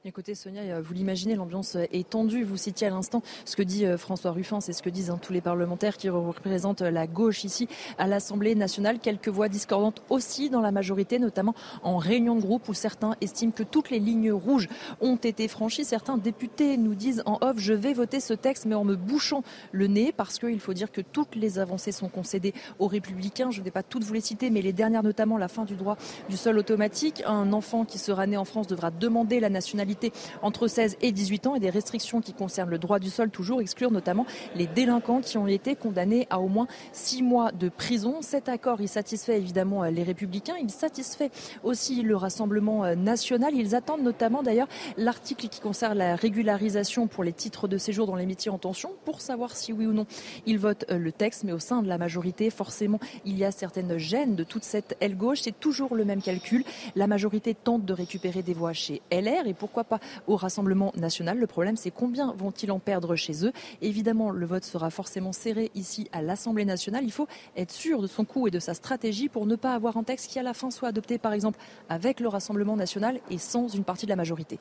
Écoutez, Sonia, euh, vous l'imaginez, l'ambiance euh, est tendue. Vous citiez à l'instant ce que dit euh, François Ruffin, c'est ce que disent hein, tous les parlementaires qui représentent la gauche ici à l'Assemblée nationale. Quelques voix discordantes aussi dans la majorité, notamment en réunion de groupe où certains estiment que toutes les lignes rouges ont été franchies. Certains députés nous disent en off, je vais voter ce texte, mais en me bouchant le nez, parce qu'il faut dire que toutes les avancées sont concédées aux républicains. Je ne vais pas toutes vous les citer, mais les dernières notamment, la fin du droit du sol automatique. Un enfant qui sera né en France devra demander la nationalité entre 16 et 18 ans et des restrictions qui concernent le droit du sol toujours exclure notamment les délinquants qui ont été condamnés à au moins 6 mois de prison. Cet accord, il satisfait évidemment euh, les républicains, il satisfait aussi le Rassemblement euh, national. Ils attendent notamment d'ailleurs l'article qui concerne la régularisation pour les titres de séjour dans les métiers en tension pour savoir si oui ou non ils votent euh, le texte. Mais au sein de la majorité, forcément, il y a certaines gênes de toute cette aile gauche. C'est toujours le même calcul. La majorité tente de récupérer des voix chez LR et pas au Rassemblement national. Le problème, c'est combien vont-ils en perdre chez eux? Évidemment, le vote sera forcément serré ici à l'Assemblée nationale. Il faut être sûr de son coup et de sa stratégie pour ne pas avoir un texte qui, à la fin, soit adopté, par exemple, avec le Rassemblement national et sans une partie de la majorité.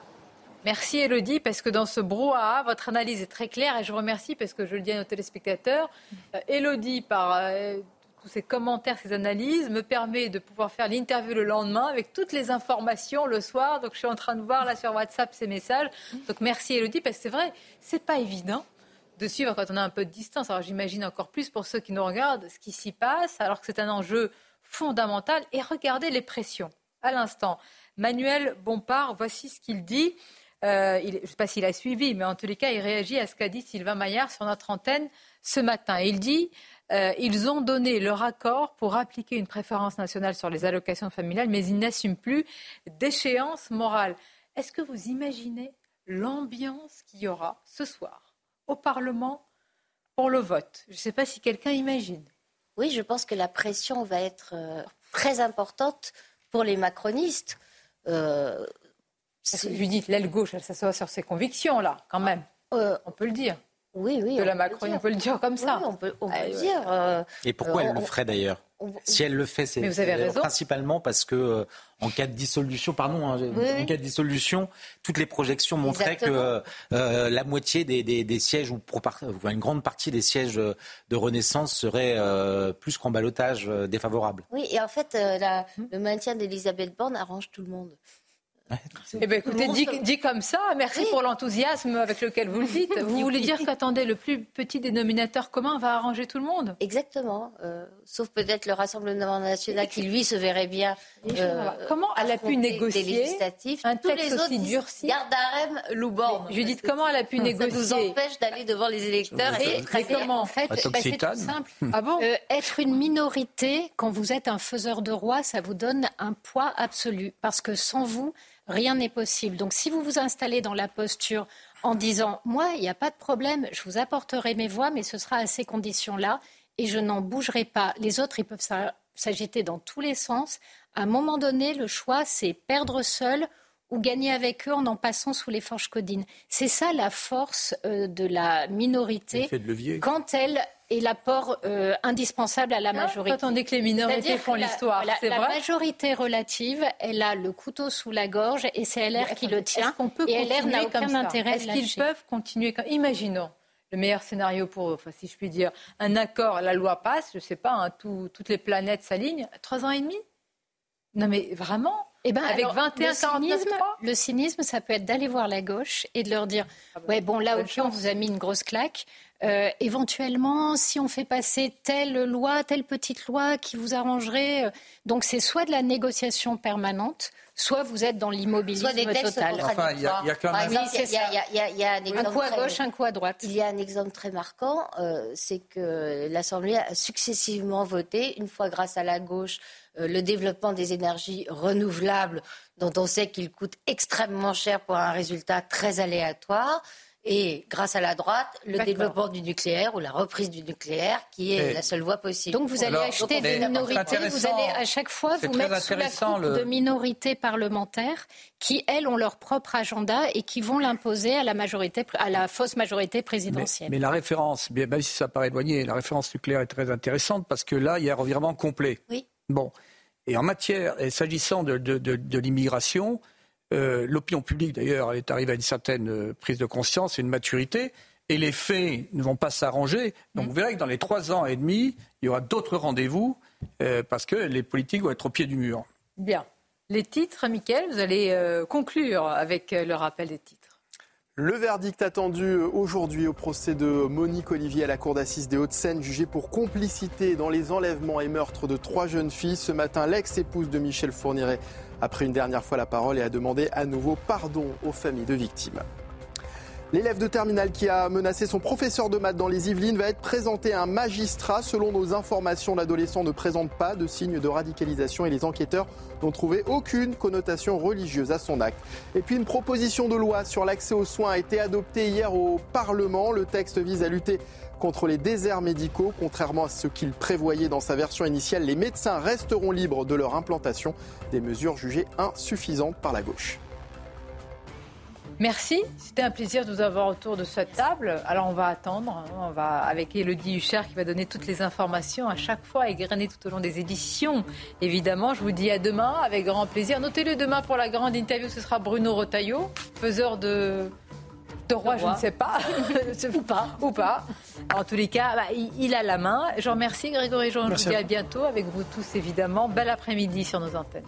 Merci Elodie, parce que dans ce brouhaha, votre analyse est très claire et je vous remercie parce que je le dis à nos téléspectateurs. Euh, Elodie, par euh, tous ses commentaires, ses analyses, me permet de pouvoir faire l'interview le lendemain avec toutes les informations le soir. Donc je suis en train de voir là sur WhatsApp ces messages. Donc merci Elodie, parce que c'est vrai, c'est pas évident de suivre quand on a un peu de distance. Alors j'imagine encore plus pour ceux qui nous regardent ce qui s'y passe, alors que c'est un enjeu fondamental. Et regardez les pressions. À l'instant, Manuel Bompard, voici ce qu'il dit. Euh, je ne sais pas s'il a suivi, mais en tous les cas, il réagit à ce qu'a dit Sylvain Maillard sur notre antenne ce matin. Il dit Euh, ils ont donné leur accord pour appliquer une préférence nationale sur les allocations familiales, mais ils n'assument plus d'échéance morale. Est-ce que vous imaginez l'ambiance qu'il y aura ce soir au Parlement pour le vote? Je ne sais pas si quelqu'un imagine. Oui, je pense que la pression va être euh, très importante pour les macronistes. Euh, Judith, l'aile gauche, elle s'assoit sur ses convictions, là, quand même. Euh, on peut le dire. Oui, oui. De la Macron, on peut le dire comme ça. on peut, on peut le dire. Euh, Et pourquoi elle le ferait d'ailleurs Si elle le fait, c'est principalement parce que en cas de dissolution, pardon, hein, en cas de dissolution, toutes les projections montraient que la moitié des, sièges ou une grande partie des sièges de Renaissance seraient plus qu'en balotage défavorable. Oui, et en fait, le maintien d'Elisabeth Borne arrange tout le monde. Eh bien, écoutez, dit, comme ça, merci pour l'enthousiasme avec lequel vous le dites. Vous voulez dire qu'attendez, le plus petit dénominateur commun va arranger tout le monde? Exactement. Euh, sauf peut-être le Rassemblement national qui, lui, se verrait bien. Euh, comment elle a pu négocier un texte les aussi durci Garde d'Arem, Louban. Judith, comment elle a pu négocier Ça nous empêche d'aller devant les électeurs. Et, comment En fait, bah, c'est tout simple. Ah bon? Euh, être une minorité, quand vous êtes un faiseur de roi, ça vous donne un poids absolu. Parce que sans vous, rien n'est possible. Donc si vous vous installez dans la posture en disant moi, il n'y a pas de problème, je vous apporterai mes voix, mais ce sera à ces conditions-là et je n'en bougerai pas. Les autres, ils peuvent s'agiter dans tous les sens. À un moment donné, le choix, c'est perdre seul ou gagner avec eux en en passant sous les forges codines. C'est ça la force euh, de la minorité quand elle est l'apport euh, indispensable à la majorité. Attendez que les minorités font l'histoire, c'est vrai. La majorité relative, elle a le couteau sous la gorge et c'est LR qui le tient. Qu'on peut et LR n'a aucun intérêt Est-ce qu'ils peuvent continuer comme... Imaginons le meilleur scénario pour eux, enfin, si je puis dire, un accord, la loi passe, je ne sais pas, hein, toutes les planètes s'alignent, trois ans et demi? Non mais vraiment eh ben, Avec 21, le cynisme, le cynisme, ça peut être d'aller voir la gauche et de leur dire ah bah, Ouais, bon, là, ok, on vous a mis une grosse claque. Euh, éventuellement, si on fait passer telle loi, telle petite loi qui vous arrangerait. Euh, donc, c'est soit de la négociation permanente, soit vous êtes dans l'immobilisme total. Enfin, il y, a, quand même... il y a, un, exemple coup à gauche, un coup à droite. Il y a un exemple très marquant, euh, c'est que l'Assemblée a successivement voté, une fois grâce à la gauche, euh, le développement des énergies renouvelables, dont on sait qu'ils coûtent extrêmement cher pour un résultat très aléatoire. Et grâce à la droite, le développement du nucléaire ou la reprise du nucléaire, qui est la seule voie possible. Donc vous allez acheter des minorités, vous allez à chaque fois vous mettre sous la coupe de minorités parlementaires qui, elles, ont leur propre agenda et qui vont l'imposer à la majorité, à la fausse majorité présidentielle. Mais, la référence, même si ça paraît éloigné, la référence nucléaire est très intéressante parce que là, il y a un revirement complet. Oui. Bon. Et en matière, et s'agissant de, de, l'immigration, euh, l'opinion publique d'ailleurs est arrivée à une certaine euh, prise de conscience et une maturité, et les faits ne vont pas s'arranger. Donc mm. vous verrez que dans les trois ans et demi, il y aura d'autres rendez-vous euh, parce que les politiques vont être au pied du mur. Bien. Les titres, Mickaël, vous allez conclure avec le rappel des titres. Le verdict attendu aujourd'hui au procès de Monique Olivier à la cour d'assises des Hauts-de-Seine, jugée pour complicité dans les enlèvements et meurtres de trois jeunes filles. Ce matin, l'ex-épouse de Michel Fourniret a pris une dernière fois la parole et a demandé à nouveau pardon aux familles de victimes. L'élève de terminale qui a menacé son professeur de maths dans les Yvelines va être présenté à un magistrat. Selon nos informations, l'adolescent ne présente pas de signes de radicalisation et les enquêteurs n'ont trouvé aucune connotation religieuse à son acte. Et puis une proposition de loi sur l'accès aux soins a été adoptée hier au Parlement. Le texte vise à lutter contre les déserts médicaux. Contrairement à ce qu'il prévoyait dans sa version initiale, les médecins resteront libres de leur implantation, des mesures jugées insuffisantes par la gauche. Merci, c'était un plaisir de vous avoir autour de cette table. Alors on va attendre, hein. on va avec Elodie Hucher qui va donner toutes les informations à chaque fois, égrener tout au long des éditions. Évidemment, je vous dis à demain avec grand plaisir. Notez-le demain pour la grande interview, ce sera Bruno Rotaillot, faiseur de de roi, je ne sais pas. ou pas. Ou pas. En tous les cas, bah, il, a la main. Je vous remercie Grégory Jean. Je vous dis à bientôt avec vous tous évidemment. Bel après-midi sur nos antennes.